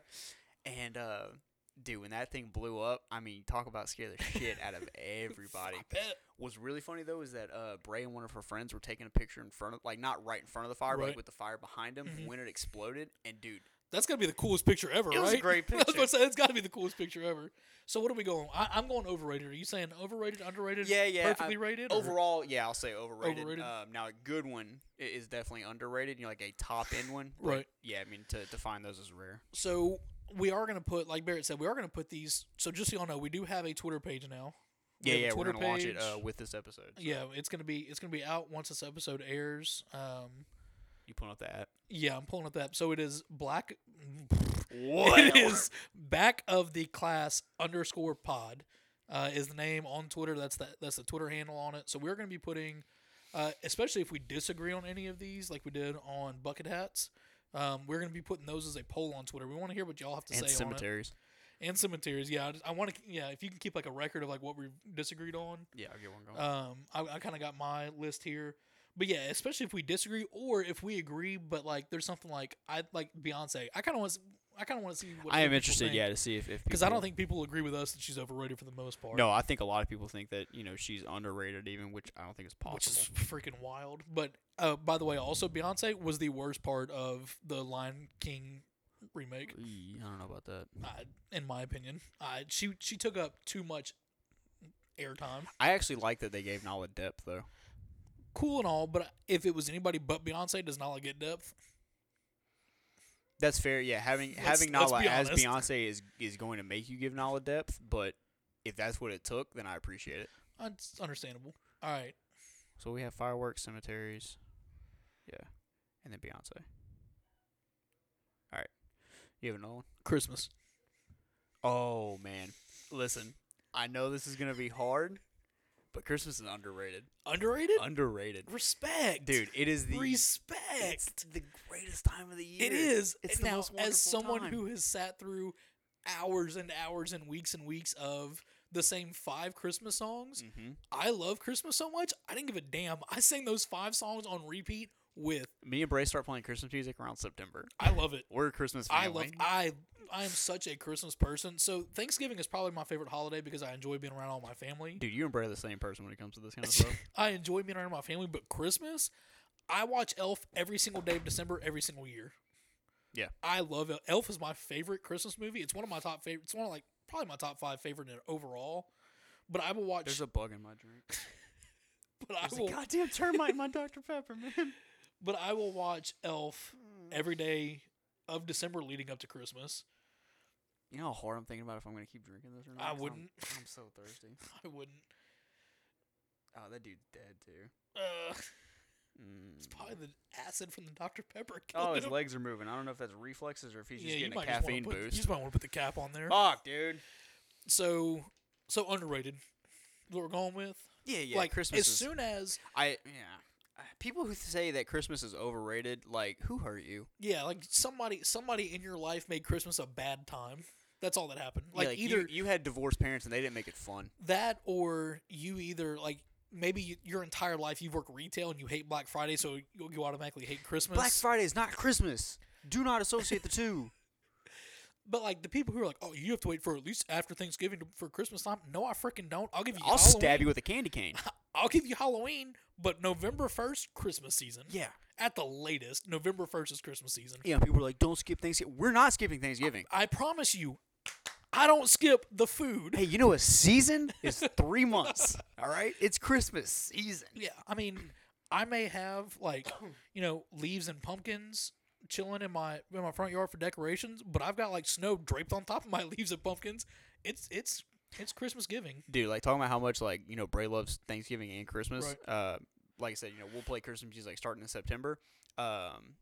Speaker 2: And uh, dude, when that thing blew up, I mean, talk about scare the shit out of [laughs] everybody. What's really funny though is that uh, Bray and one of her friends were taking a picture in front of, like not right in front of the fire, but
Speaker 1: Right.
Speaker 2: like with the fire behind them
Speaker 1: Mhm.
Speaker 2: when it exploded. And dude,
Speaker 1: That's gotta be the coolest picture ever,
Speaker 2: It was a
Speaker 1: right?
Speaker 2: great [laughs]
Speaker 1: I was
Speaker 2: picture.
Speaker 1: gonna say it's gotta be the coolest picture ever. So what are we going? I, I'm going overrated. Are you saying overrated, underrated?
Speaker 2: Yeah, yeah,
Speaker 1: Perfectly
Speaker 2: I-
Speaker 1: rated. or-
Speaker 2: overall, yeah, I'll say overrated.
Speaker 1: Overrated?
Speaker 2: Um, now a good one is definitely underrated. You know, like a top end one.
Speaker 1: Right.
Speaker 2: Yeah, I mean to, to find those is rare.
Speaker 1: So we are gonna put, like Barrett said, we are gonna put these. So just so y'all know, we do have a Twitter page now. We
Speaker 2: Yeah, yeah, we're gonna launch it uh, with this episode. so
Speaker 1: Yeah, it's gonna be it's gonna be out once this episode airs. Um,
Speaker 2: you pulling up the app.
Speaker 1: yeah, I'm pulling up that. So it is black.
Speaker 2: What? [laughs]
Speaker 1: It is back of the class underscore pod uh, is the name on Twitter. That's the that's the Twitter handle on it. So we're going to be putting, uh, especially if we disagree on any of these, like we did on bucket hats. Um, we're going to be putting those as a poll on Twitter. We want to hear what y'all have to
Speaker 2: and
Speaker 1: say on it.
Speaker 2: cemeteries.
Speaker 1: And cemeteries. Yeah, I, just- I want to. Yeah, if you can keep like a record of like what we disagreed on.
Speaker 2: Yeah, I'll get one going.
Speaker 1: Um, I, I kind of got my list here, but yeah, especially if we disagree or if we agree, but like there's something like I like Beyonce. I kind of want. I kind of want to see. what
Speaker 2: I am
Speaker 1: people
Speaker 2: interested,
Speaker 1: think.
Speaker 2: yeah, to see if if
Speaker 1: Because I don't
Speaker 2: people-
Speaker 1: think people agree with us that she's overrated for the most part.
Speaker 2: No, I think a lot of people think that you know she's underrated, even which I don't think is possible.
Speaker 1: Which is freaking wild. But uh, by the way, also Beyonce was the worst part of the Lion King remake,
Speaker 2: Eee, I don't know about that.
Speaker 1: uh, in my opinion. Uh, she she took up too much airtime.
Speaker 2: I actually like that they gave Nala depth though.
Speaker 1: Cool and all, but if it was anybody but Beyonce, does not get depth.
Speaker 2: That's fair. Yeah, having
Speaker 1: Let's-
Speaker 2: having Nala as. Beyonce is is going to make you give Nala depth, but if that's what it took, then I appreciate it.
Speaker 1: That's understandable. All right.
Speaker 2: So we have fireworks, cemeteries, yeah, and then Beyonce. All right, you have another one.
Speaker 1: Christmas.
Speaker 2: Oh man, listen, I know this is gonna be hard, but Christmas is underrated.
Speaker 1: Underrated?
Speaker 2: Underrated,
Speaker 1: Respect.
Speaker 2: dude. It is the it's the greatest time of the year.
Speaker 1: It is.
Speaker 2: It's
Speaker 1: And
Speaker 2: the
Speaker 1: now,
Speaker 2: most
Speaker 1: as someone
Speaker 2: time.
Speaker 1: who has sat through hours and hours and weeks and weeks of the same five Christmas songs,
Speaker 2: Mm-hmm.
Speaker 1: I love Christmas so much. I didn't give a damn. I sang those five songs on repeat with.
Speaker 2: Me and Bray start playing Christmas music around September.
Speaker 1: I love it.
Speaker 2: We're a Christmas
Speaker 1: I love. I I am such a Christmas person. So Thanksgiving is probably my favorite holiday because I enjoy being around all my family.
Speaker 2: Dude, you and Bray are the same person when it comes to this kind of [laughs] stuff.
Speaker 1: I enjoy being around my family, but Christmas, I watch Elf every single day of December, every single year.
Speaker 2: Yeah.
Speaker 1: I love Elf. Elf is my favorite Christmas movie. It's one of my top favorite. It's one of like probably my top five favorite in- overall. But I will watch.
Speaker 2: There's a bug in my drink. [laughs]
Speaker 1: but I
Speaker 2: There's
Speaker 1: will.
Speaker 2: a goddamn termite in my Dr. Pepper, man. [laughs]
Speaker 1: But I will watch Elf every day of December leading up to Christmas.
Speaker 2: You know how hard I'm thinking about if I'm gonna keep drinking this or not?
Speaker 1: I
Speaker 2: 'Cause I'm-
Speaker 1: wouldn't. [laughs]
Speaker 2: I'm, so [laughs] thirsty.
Speaker 1: I wouldn't.
Speaker 2: Oh, that dude's dead too.
Speaker 1: Uh, it's probably the acid from the Dr Pepper. [laughs]
Speaker 2: Oh, his
Speaker 1: him.
Speaker 2: legs are moving. I don't know if that's reflexes or if he's just getting a
Speaker 1: might just wanna
Speaker 2: caffeine
Speaker 1: put, You
Speaker 2: boost.
Speaker 1: just might want to put the cap on there.
Speaker 2: Fuck, dude.
Speaker 1: So, so underrated. What we're going with?
Speaker 2: Yeah, yeah.
Speaker 1: like
Speaker 2: Christmas
Speaker 1: as
Speaker 2: is.
Speaker 1: soon as
Speaker 2: I yeah. [sighs] People who say that Christmas is overrated, like who hurt you?
Speaker 1: yeah, like somebody somebody in your life made Christmas a bad time. That's all that happened.
Speaker 2: Yeah,
Speaker 1: Like,
Speaker 2: like
Speaker 1: either
Speaker 2: you, you had divorced parents and they didn't make it fun.
Speaker 1: that or you either like maybe you, your entire life you've worked retail and you hate Black Friday, so you, you automatically hate Christmas.
Speaker 2: Black Friday is not Christmas. Do not associate the two. [laughs]
Speaker 1: but like the people who are like, oh, you have to wait for at least after Thanksgiving to, for Christmas time. No, I freaking don't. I'll give you.
Speaker 2: I'll
Speaker 1: Halloween.
Speaker 2: stab you with a candy cane. [laughs]
Speaker 1: I'll give you Halloween, but November first, Christmas season.
Speaker 2: Yeah.
Speaker 1: At the latest, November first is Christmas season.
Speaker 2: Yeah, people are like, don't skip Thanksgiving. We're not skipping Thanksgiving.
Speaker 1: I promise you, I don't skip the food.
Speaker 2: Hey, you know a season is three months. [laughs] All right, it's Christmas season.
Speaker 1: Yeah, I mean, I may have like, you know, leaves and pumpkins chilling in my in my front yard for decorations, but I've got like snow draped on top of my [laughs] leaves and pumpkins. It's it's it's Christmas giving.
Speaker 2: Dude, like talking about how much like you know Bray loves Thanksgiving and Christmas. Uh, like I said, you know we'll play Christmas music like starting in September. Um,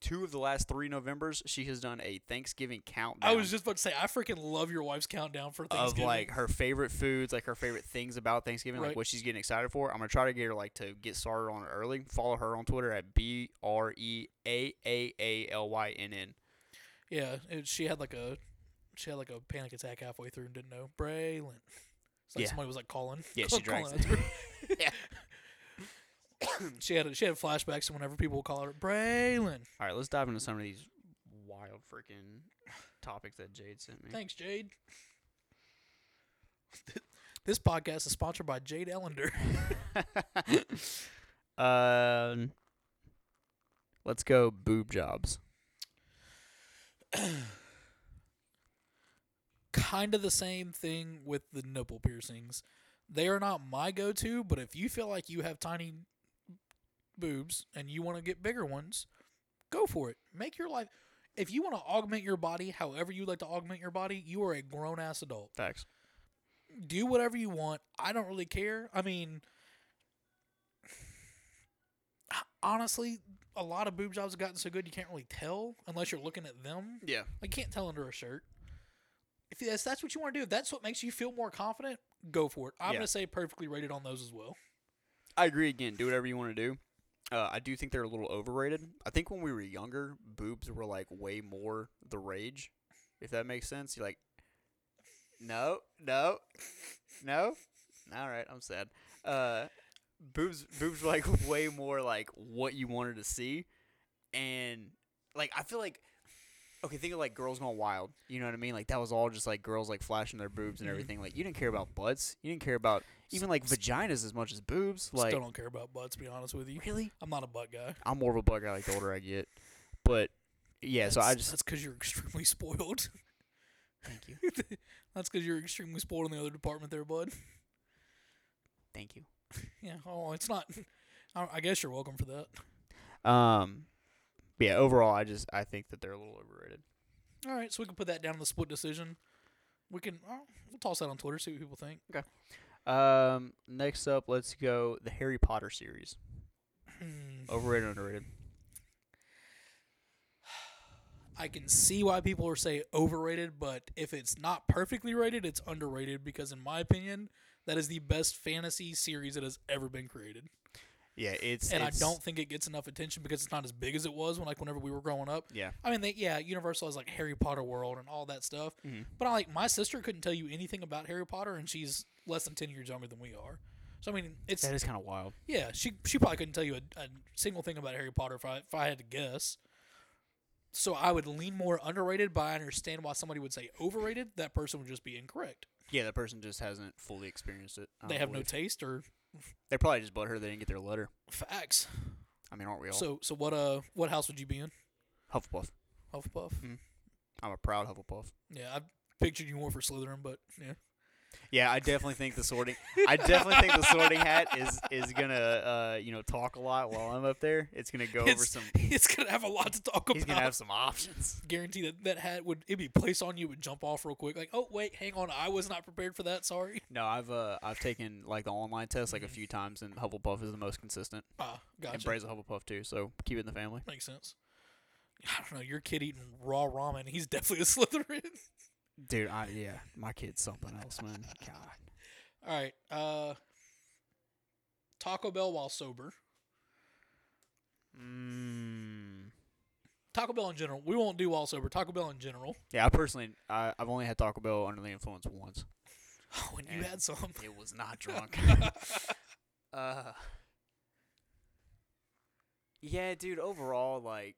Speaker 2: two of the last three Novembers, she has done a Thanksgiving countdown.
Speaker 1: I was just about to say, I freaking love your wife's countdown for
Speaker 2: of like her favorite foods, like her favorite things about Thanksgiving,
Speaker 1: Right.
Speaker 2: like what she's getting excited for. I'm gonna try to get her like to get started on it early. Follow her on Twitter at b r e a a a l y n n.
Speaker 1: yeah, she had like a she had like a panic attack halfway through and didn't know. Braylon. It's like
Speaker 2: Yeah.
Speaker 1: somebody was like calling.
Speaker 2: Yeah, [laughs] she
Speaker 1: calling
Speaker 2: drank.
Speaker 1: out to her.
Speaker 2: Yeah. [coughs]
Speaker 1: she had she had flashbacks to whenever people would call her Braylon.
Speaker 2: All right, let's dive into some of these wild freaking topics that Jade sent me.
Speaker 1: Thanks, Jade. [laughs] This podcast is sponsored by Jade Ellender. [laughs]
Speaker 2: um, let's go boob jobs. [coughs]
Speaker 1: kind of the same thing with the nipple piercings. They are not my go to, but if you feel like you have tiny boobs and you want to get bigger ones, go for it. Make your life. If you want to augment your body however you like to augment your body, you are a grown ass adult.
Speaker 2: Facts.
Speaker 1: Do whatever you want. I don't really care. I mean, [sighs] honestly, a lot of boob jobs have gotten so good you can't really tell unless you're looking at them.
Speaker 2: Yeah.
Speaker 1: I can't tell under a shirt. If that's, that's what you want to do, if that's what makes you feel more confident, go for it. I'm
Speaker 2: Yeah.
Speaker 1: going to say perfectly rated on those as well.
Speaker 2: I agree again. Do whatever you want to do. Uh, I do think they're a little overrated. I think when we were younger, boobs were like way more the rage. If that makes sense. You're like, no, no, no. All right, I'm sad. Uh, boobs, boobs were like [laughs] way more like what you wanted to see, and like I feel like. Okay, think of like Girls Gone Wild. You know what I mean? Like that was all just like girls like flashing their boobs and
Speaker 1: Mhm.
Speaker 2: everything. Like you didn't care about butts. You didn't care about even like vaginas as much as boobs. Like
Speaker 1: Still don't care about butts, to be honest with you.
Speaker 2: really,
Speaker 1: I'm not a butt guy.
Speaker 2: I'm more of a butt guy like the older I get. But yeah, so I
Speaker 1: That's-
Speaker 2: just
Speaker 1: That's because you're extremely [laughs] spoiled.
Speaker 2: thank you, [laughs]
Speaker 1: that's because you're extremely spoiled in the other department there, bud.
Speaker 2: thank you. [laughs]
Speaker 1: Yeah. Oh, it's not. I I guess you're welcome for that.
Speaker 2: Um, but yeah, overall, I just I think that they're a little overrated.
Speaker 1: All right, so we can put that down in the split decision. We can. Oh, we'll toss that on Twitter. See what people think. Okay.
Speaker 2: Um, next up, let's go the Harry Potter series.
Speaker 1: Hmm.
Speaker 2: Overrated, underrated.
Speaker 1: I can see why people are say overrated, but if it's not perfectly rated, it's underrated because, in my opinion, that is the best fantasy series that has ever been created.
Speaker 2: Yeah, it's
Speaker 1: and
Speaker 2: it's-
Speaker 1: I don't think it gets enough attention because it's not as big as it was when, like, whenever we were growing up.
Speaker 2: Yeah,
Speaker 1: I mean, they, yeah, Universal has like Harry Potter World and all that stuff,
Speaker 2: Mhm.
Speaker 1: but I like my sister couldn't tell you anything about Harry Potter, and she's less than ten years younger than we are. So I mean, it's
Speaker 2: That is kind of wild.
Speaker 1: yeah. She she probably couldn't tell you a, a single thing about Harry Potter if I if I had to guess. So I would lean more underrated, but I understand why somebody would say overrated. That person would just be incorrect.
Speaker 2: Yeah, that person just hasn't fully experienced it. I
Speaker 1: They have no taste or
Speaker 2: They're probably just butthurt they didn't get their letter.
Speaker 1: facts.
Speaker 2: I mean, aren't we all?
Speaker 1: So so what uh what house would you be in?
Speaker 2: Hufflepuff.
Speaker 1: Hufflepuff.
Speaker 2: I'm a proud Hufflepuff.
Speaker 1: Yeah, I pictured you more for Slytherin, but yeah.
Speaker 2: Yeah, I definitely think the sorting. I definitely think the sorting hat is is gonna uh you know talk a lot while I'm up there. It's gonna go over
Speaker 1: It's,
Speaker 2: some.
Speaker 1: it's gonna have a lot to talk about.
Speaker 2: He's gonna have some options. [laughs]
Speaker 1: Guarantee that that hat would it'd be placed on you, would jump off real quick. Like, oh wait, hang on, I was not prepared for that. Sorry.
Speaker 2: No, I've uh I've taken like the online test like a few times, and Hufflepuff is the most consistent.
Speaker 1: Ah, gotcha.
Speaker 2: And Bray's a Hufflepuff too, so keep it in the family.
Speaker 1: Makes sense. I don't know. Your kid eating raw ramen. He's definitely a [laughs] Slytherin.
Speaker 2: Dude, I yeah, my kid's something else, man. God. [laughs]
Speaker 1: All right. Uh, Taco Bell while sober.
Speaker 2: Mm.
Speaker 1: Taco Bell in general. We won't do while sober. Taco Bell in general.
Speaker 2: Yeah, I personally, I, I've only had Taco Bell under the influence once. [laughs]
Speaker 1: when you had some.
Speaker 2: It was not drunk. [laughs] uh. Yeah, dude. Overall, like,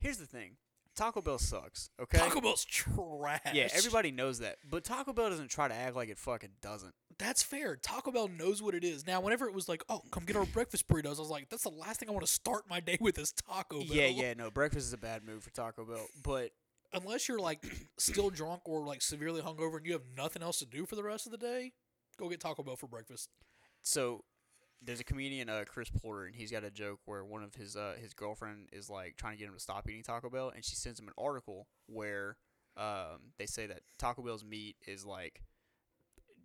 Speaker 2: here's the thing: Taco Bell sucks. Okay.
Speaker 1: Taco Bell's trash.
Speaker 2: yeah, everybody knows that, but Taco Bell doesn't try to act like it fucking doesn't.
Speaker 1: That's fair. Taco Bell knows what it is. Now, whenever it was like, oh, come get our breakfast burritos, I was like, that's the last thing I want to start my day with is Taco Bell.
Speaker 2: Yeah, yeah. No, breakfast is a bad move for Taco Bell, but
Speaker 1: Unless you're like [clears throat] still drunk or like severely hungover and you have nothing else to do for the rest of the day, go get Taco Bell for breakfast.
Speaker 2: so there's a comedian, uh, Chris Porter, and he's got a joke where one of his uh, his girlfriend is like trying to get him to stop eating Taco Bell, and she sends him an article where um, they say that Taco Bell's meat is like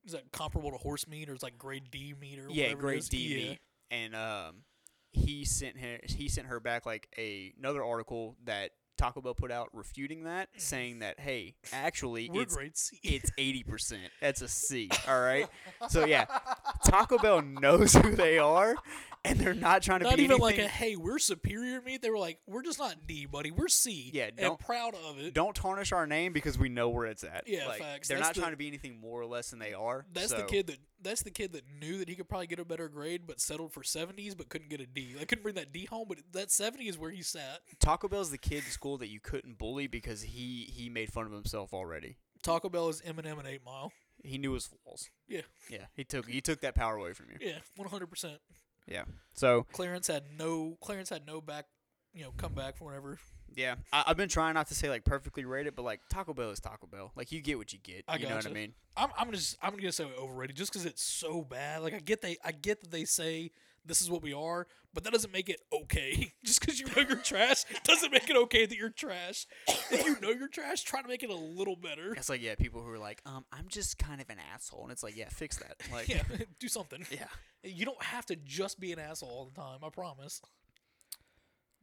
Speaker 1: Is that comparable to horse meat or is like grade D meat or
Speaker 2: yeah, grade? D
Speaker 1: Yeah.
Speaker 2: meat, and um, he sent her he sent her back like a another article that Taco Bell put out refuting that, mm-hmm. saying that hey, actually
Speaker 1: We're
Speaker 2: it's it's [laughs] eighty percent. That's a C. All right. So yeah, [laughs] Taco Bell knows [laughs] who they are, and they're not trying to
Speaker 1: not
Speaker 2: be
Speaker 1: even like a hey, we're superior meat. They were like, we're just not D, buddy. We're C.
Speaker 2: Yeah,
Speaker 1: and proud of it.
Speaker 2: Don't tarnish our name because we know where it's at.
Speaker 1: Yeah,
Speaker 2: like,
Speaker 1: facts.
Speaker 2: They're
Speaker 1: That's
Speaker 2: not
Speaker 1: the-
Speaker 2: trying to be anything more or less than they are.
Speaker 1: That's the kid that that's the kid that knew that he could probably get a better grade, but settled for seventies, but couldn't get a D. I couldn't bring that D home, but that seventy is where he sat.
Speaker 2: Taco Bell's the kid in school that you couldn't bully because he he made fun of himself already.
Speaker 1: Taco Bell is Eminem and Eight Mile.
Speaker 2: He knew his flaws.
Speaker 1: Yeah.
Speaker 2: Yeah. He took he took that power away from you.
Speaker 1: Yeah, one hundred percent.
Speaker 2: Yeah. So
Speaker 1: Clarence had no Clarence had no back, you know, comeback from whatever.
Speaker 2: Yeah, I, I've been trying not to say like perfectly rated, but like Taco Bell is Taco Bell. Like you get what you get.
Speaker 1: I
Speaker 2: you know what I mean?
Speaker 1: I'm, I'm just I'm gonna say overrated just because it's so bad. Like I get they I get that they say this is what we are, but that doesn't make it okay. [laughs] just because you know you're trash doesn't make it okay that you're trash. If you know you're trash, try to make it a little better.
Speaker 2: It's like yeah, people who are like, um, I'm just kind of an asshole, and it's like yeah, fix that. Like [laughs]
Speaker 1: Yeah, do something. [laughs]
Speaker 2: yeah.
Speaker 1: You don't have to just be an asshole all the time. I promise.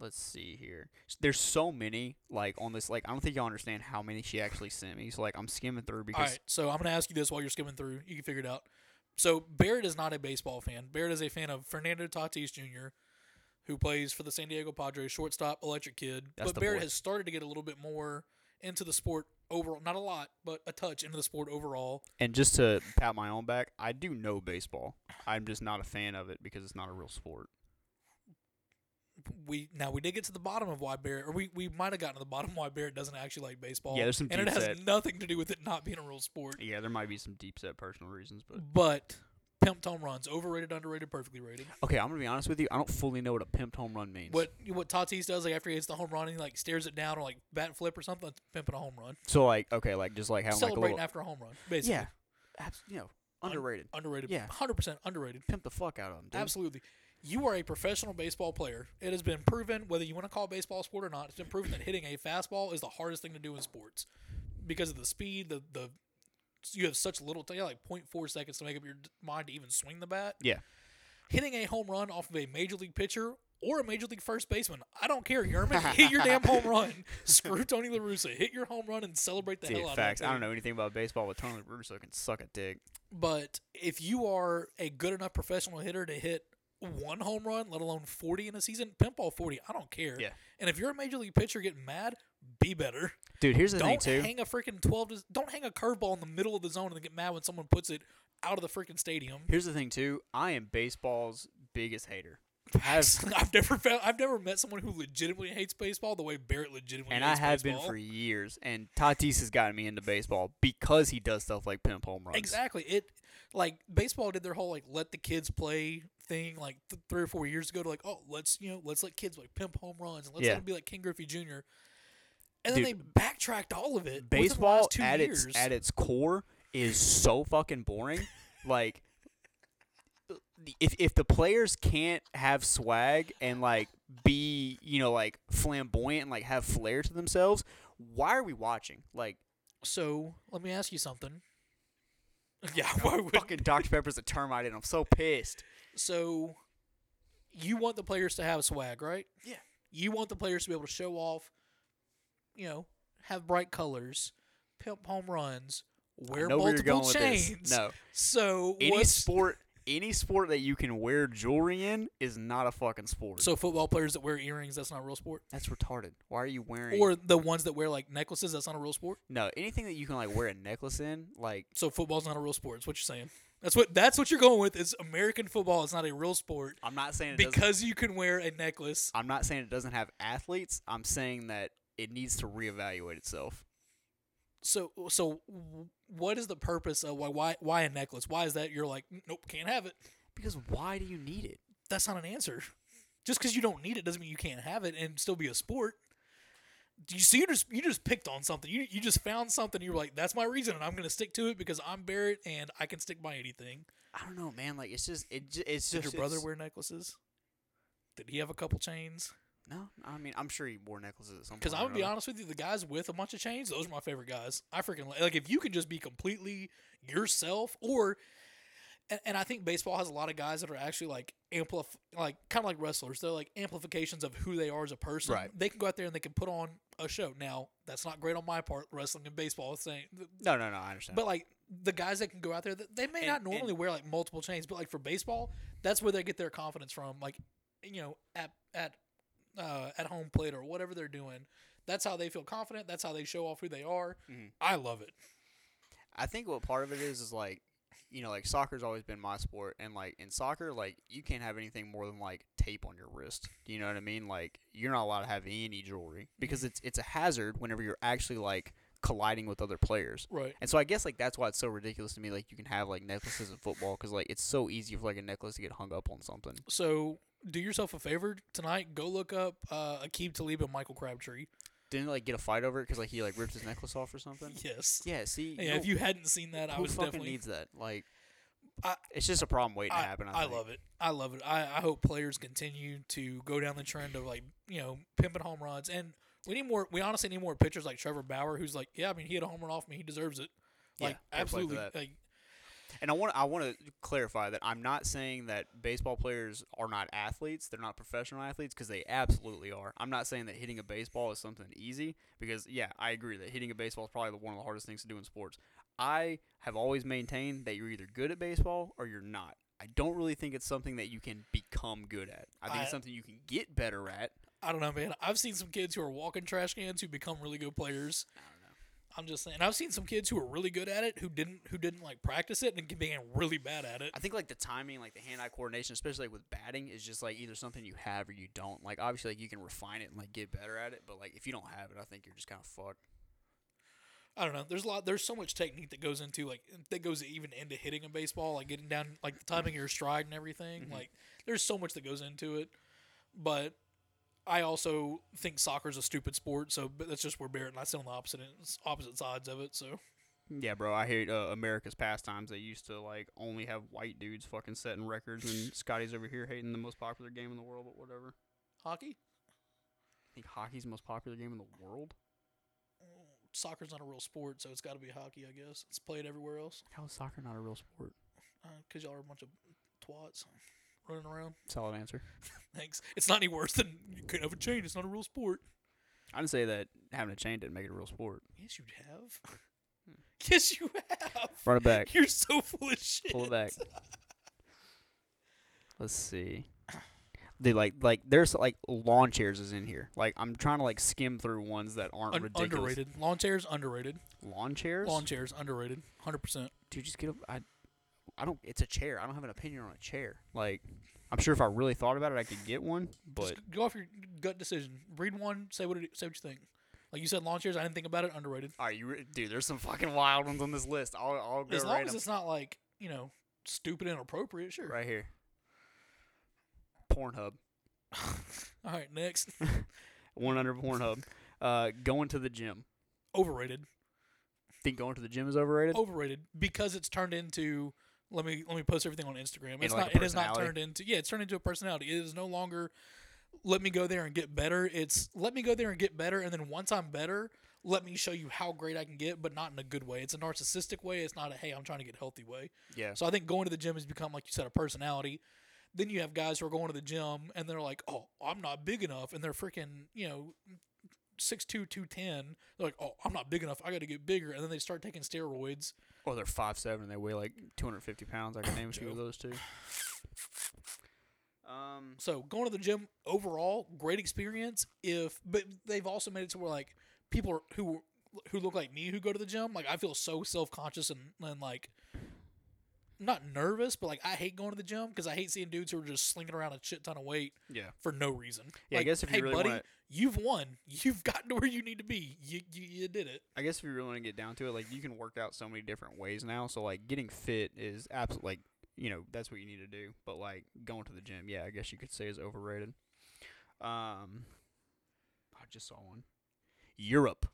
Speaker 2: Let's see here. There's so many like on this. Like I don't think y'all understand how many she actually sent me. So like I'm skimming through because
Speaker 1: All right, so I'm gonna ask you this while you're skimming through. You can figure it out. So Barrett is not a baseball fan. Barrett is a fan of Fernando Tatis Jr., who plays for the San Diego Padres, shortstop, electric kid.
Speaker 2: That's
Speaker 1: but Barrett
Speaker 2: boy.
Speaker 1: has started to get a little bit more into the sport overall. Not a lot, but a touch into the sport overall.
Speaker 2: and just to pat my own back, I do know baseball. I'm just not a fan of it because it's not a real sport.
Speaker 1: We now we did get to the bottom of why Barrett, or we, we might have gotten to the bottom why Barrett doesn't actually like baseball.
Speaker 2: Yeah, there's some
Speaker 1: and it
Speaker 2: deep
Speaker 1: has
Speaker 2: set-
Speaker 1: nothing to do with it not being a real sport.
Speaker 2: Yeah, there might be some deep set personal reasons, but
Speaker 1: But pimped home runs, overrated, underrated, perfectly rated.
Speaker 2: okay, I'm gonna be honest with you. I don't fully know what a pimped home run means.
Speaker 1: What what Tatis does, like after he hits the home run, he like stares it down or like bat flip or something, that's pimping a home run.
Speaker 2: So like okay, like just like having like a
Speaker 1: Celebrating
Speaker 2: little
Speaker 1: after a home run, basically.
Speaker 2: yeah, abs- you know, underrated.
Speaker 1: Underrated.
Speaker 2: Yeah.
Speaker 1: hundred percent underrated.
Speaker 2: Pimp the fuck out of them, dude.
Speaker 1: Absolutely. You are a professional baseball player. It has been proven, whether you want to call baseball a sport or not, it's been proven that hitting a fastball is the hardest thing to do in sports because of the speed, the the you have such little time, like 0.4 seconds to make up your mind to even swing the bat.
Speaker 2: Yeah.
Speaker 1: Hitting a home run off of a major league pitcher or a major league first baseman, I don't care. Yermín, [laughs] hit your damn home [laughs] run. Screw Tony La Russa. Hit your home run and celebrate the
Speaker 2: Dude,
Speaker 1: hell out
Speaker 2: facts.
Speaker 1: of it.
Speaker 2: I don't know anything about baseball, but Tony Russo can suck a dick.
Speaker 1: But if you are a good enough professional hitter to hit one home run, let alone 40 in a season, pimp all 40. I don't care.
Speaker 2: Yeah.
Speaker 1: And if you're a major league pitcher getting mad, be better.
Speaker 2: Dude, here's the thing
Speaker 1: Don't
Speaker 2: too.
Speaker 1: hang a freaking 12 to, don't hang a curveball in the middle of the zone and then get mad when someone puts it out of the freaking stadium.
Speaker 2: Here's the thing too. I am baseball's biggest hater.
Speaker 1: I've, [laughs] I've never found, I've never met someone who legitimately hates baseball the way Barrett legitimately
Speaker 2: and I have
Speaker 1: baseball.
Speaker 2: been for years. And Tatis has gotten me into baseball because he does stuff like pimp home runs.
Speaker 1: Exactly. It like baseball did their whole like let the kids play thing like th- three or four years ago to like oh let's you know let's let kids like pimp home runs and let's
Speaker 2: Yeah.
Speaker 1: let them be like Ken Griffey Jr. And then
Speaker 2: Dude,
Speaker 1: they backtracked all of it.
Speaker 2: Baseball at
Speaker 1: years.
Speaker 2: its at its core is so fucking boring. [laughs] like if if the players can't have swag and like be, you know, like flamboyant and like have flair to themselves, why are we watching? Like
Speaker 1: So let me ask you something. [laughs] Yeah, [laughs] why would
Speaker 2: fucking Dr. Pepper's a termite and I'm so pissed.
Speaker 1: So you want the players to have swag, right?
Speaker 2: Yeah.
Speaker 1: You want the players to be able to show off, you know, have bright colors, pimp home runs, wear
Speaker 2: I where you're
Speaker 1: multiple chains.
Speaker 2: No.
Speaker 1: So
Speaker 2: Any sport any sport that you can wear jewelry in is not a fucking sport.
Speaker 1: so football players that wear earrings, that's not a real sport.
Speaker 2: that's retarded. Why are you wearing
Speaker 1: Or the ones that wear like necklaces, that's not a real sport.
Speaker 2: No, anything that you can like wear a necklace in, like
Speaker 1: So football's not a real sport. Is what you're saying? That's what that's what you're going with. Is American football is not a real sport
Speaker 2: I'm not saying it doesn't
Speaker 1: because you can wear a necklace.
Speaker 2: I'm not saying it doesn't have athletes. I'm saying that it needs to reevaluate itself.
Speaker 1: So so what is the purpose of why why why a necklace? Why is that you're like nope can't have it?
Speaker 2: Because why do you need it?
Speaker 1: That's not an answer. Just because you don't need it doesn't mean you can't have it and still be a sport. Do you see? You just you just picked on something. You you just found something. You were like, that's my reason, and I'm gonna stick to it because I'm Barrett and I can stick by anything.
Speaker 2: I don't know, man. Like it's just it. ju- It's
Speaker 1: Did
Speaker 2: just
Speaker 1: your brother wear necklaces? Did he have a couple chains?
Speaker 2: No, I mean I'm sure he wore necklaces at some.
Speaker 1: Because I'm gonna be
Speaker 2: another.
Speaker 1: honest with you, the guys with a bunch of chains, those are my favorite guys. I freaking like, like if you can just be completely yourself, or and, and I think baseball has a lot of guys that are actually like amplif like kind of like wrestlers. They're like amplifications of who they are as a person.
Speaker 2: Right.
Speaker 1: They can go out there and they can put on a show. Now that's not great on my part, wrestling and baseball. Saying,
Speaker 2: No, no, no. I understand.
Speaker 1: but like the guys that can go out there, th- they may
Speaker 2: And-
Speaker 1: not
Speaker 2: and-
Speaker 1: normally wear like multiple chains, but like for baseball, that's where they get their confidence from. Like, you know, at at uh, at home plate or whatever they're doing, that's how they feel confident. That's how they show off who they are.
Speaker 2: Mhm.
Speaker 1: I love it.
Speaker 2: I think what part of it is is like, you know, like soccer's always been my sport, and like in soccer, like you can't have anything more than like tape on your wrist. Do you know what I mean? Like you're not allowed to have any jewelry because it's it's a hazard whenever you're actually like colliding with other players.
Speaker 1: Right.
Speaker 2: And so I guess like that's why it's so ridiculous to me. Like you can have like necklaces in football because like it's so easy for like a necklace to get hung up on something.
Speaker 1: So do yourself a favor tonight. Go look up uh, Aqib Talib and Michael Crabtree.
Speaker 2: Didn't like get a fight over it because like he like ripped his necklace off or something. [laughs]
Speaker 1: Yes.
Speaker 2: Yeah. See.
Speaker 1: Yeah.
Speaker 2: no-
Speaker 1: if you hadn't seen that, I was
Speaker 2: fucking
Speaker 1: definitely.
Speaker 2: needs that? Like,
Speaker 1: I-
Speaker 2: it's just a problem waiting
Speaker 1: I,
Speaker 2: to happen. I,
Speaker 1: I love it. I love it. I, I hope players continue to go down the trend of like you know pimping home runs, and we need more. We honestly need more pitchers like Trevor Bauer, who's like, yeah, I mean, he had a home run off me, he deserves it. Like
Speaker 2: for
Speaker 1: absolutely. Like
Speaker 2: And I want I want to clarify that I'm not saying that baseball players are not athletes. They're not professional athletes because they absolutely are. I'm not saying that hitting a baseball is something easy because yeah, I agree that hitting a baseball is probably one of the hardest things to do in sports. I have always maintained that you're either good at baseball or you're not. I don't really think it's something that you can become good at. I think
Speaker 1: I-
Speaker 2: it's something you can get better at.
Speaker 1: I don't know, man. I've seen some kids who are walking trash cans who become really good players.
Speaker 2: I don't know.
Speaker 1: I'm just saying. I've seen some kids who are really good at it who didn't who didn't like practice it and being really bad at it.
Speaker 2: I think like the timing, like the hand-eye coordination, especially like with batting, is just like either something you have or you don't. Like obviously, like you can refine it and like get better at it, but like if you don't have it, I think you're just kind of fucked.
Speaker 1: I don't know. There's a lot. There's so much technique that goes into like that goes even into hitting a baseball, like getting down, like the timing of your stride and everything.
Speaker 2: Mhm.
Speaker 1: Like there's so much that goes into it. But I also think soccer's a stupid sport. So but that's just where Barrett and I sit on the opposite opposite sides of it. So
Speaker 2: Yeah, bro. I hate uh, America's pastimes. They used to like only have white dudes fucking setting records, and [laughs] Scotty's over here hating the most popular game in the world. But whatever.
Speaker 1: hockey,
Speaker 2: I think hockey's the most popular game in the world.
Speaker 1: soccer's not a real sport, so it's got to be hockey, I guess. It's played everywhere else
Speaker 2: How is soccer not a real sport?
Speaker 1: because y'all are a bunch of twats running around.
Speaker 2: Solid answer. [laughs]
Speaker 1: Thanks. It's not any worse than you couldn't have a chain. It's not a real sport.
Speaker 2: I didn't say that having a chain didn't make it a real sport.
Speaker 1: Yes, you have. [laughs] [laughs] yes, you have.
Speaker 2: Run it back.
Speaker 1: You're so full of shit.
Speaker 2: Pull it back. Let's see. They like like there's like lawn chairs is in here. Like I'm trying to like skim through ones that aren't
Speaker 1: Un-
Speaker 2: ridiculous.
Speaker 1: underrated. Lawn chairs underrated.
Speaker 2: Lawn chairs?
Speaker 1: Lawn chairs underrated. Hundred percent.
Speaker 2: Dude, just get up. I I don't. It's a chair. I don't have an opinion on a chair. Like, I'm sure if I really thought about it, I could get one. But
Speaker 1: Just go off your gut decision. Read one. Say what it, say what you think. Like you said, lawn chairs. I didn't think about it. Underrated.
Speaker 2: are you, re- dude? There's some fucking wild ones on this list. I'll, I'll go
Speaker 1: As long as it's not like you know stupid and inappropriate. Sure.
Speaker 2: right here. Pornhub. [laughs]
Speaker 1: All right. Next. [laughs]
Speaker 2: One under Pornhub. Uh, going to the gym.
Speaker 1: Overrated.
Speaker 2: Think going to the gym is overrated?
Speaker 1: Overrated because it's turned into. Let me let me post everything on Instagram. It's
Speaker 2: like
Speaker 1: not. It is not turned into. Yeah, it's turned into a personality. It is no longer. Let me go there and get better. It's let me go there and get better, and then once I'm better, let me show you how great I can get, but not in a good way. It's a narcissistic way. It's not a hey, I'm trying to get healthy way.
Speaker 2: Yeah.
Speaker 1: So I think going to the gym has become, like you said, a personality. Then you have guys who are going to the gym and they're like, "Oh, I'm not big enough," and they're freaking, you know, six two, two ten. They're like, "Oh, I'm not big enough. I got to get bigger," and then they start taking steroids.
Speaker 2: Or they're five seven and they weigh like 250 pounds. I can [sighs] name a few of those too. Um.
Speaker 1: So going to the gym overall, great experience. If but they've also made it to where like people are, who who look like me who go to the gym, like I feel so self conscious and, and like not nervous, but like I hate going to the gym because I hate seeing dudes who are just slinging around a shit ton of weight
Speaker 2: Yeah.
Speaker 1: for no reason.
Speaker 2: Yeah, I guess if you
Speaker 1: hey
Speaker 2: really
Speaker 1: buddy,
Speaker 2: wanna-
Speaker 1: you've won. You've [laughs] gotten to where you need to be. You you, you did it.
Speaker 2: I guess if you really want to get down to it, like you can work out so many different ways now. So like getting fit is absolutely like you know that's what you need to do. But like going to the gym, yeah, I guess you could say is overrated. Um, I just saw one. Europe,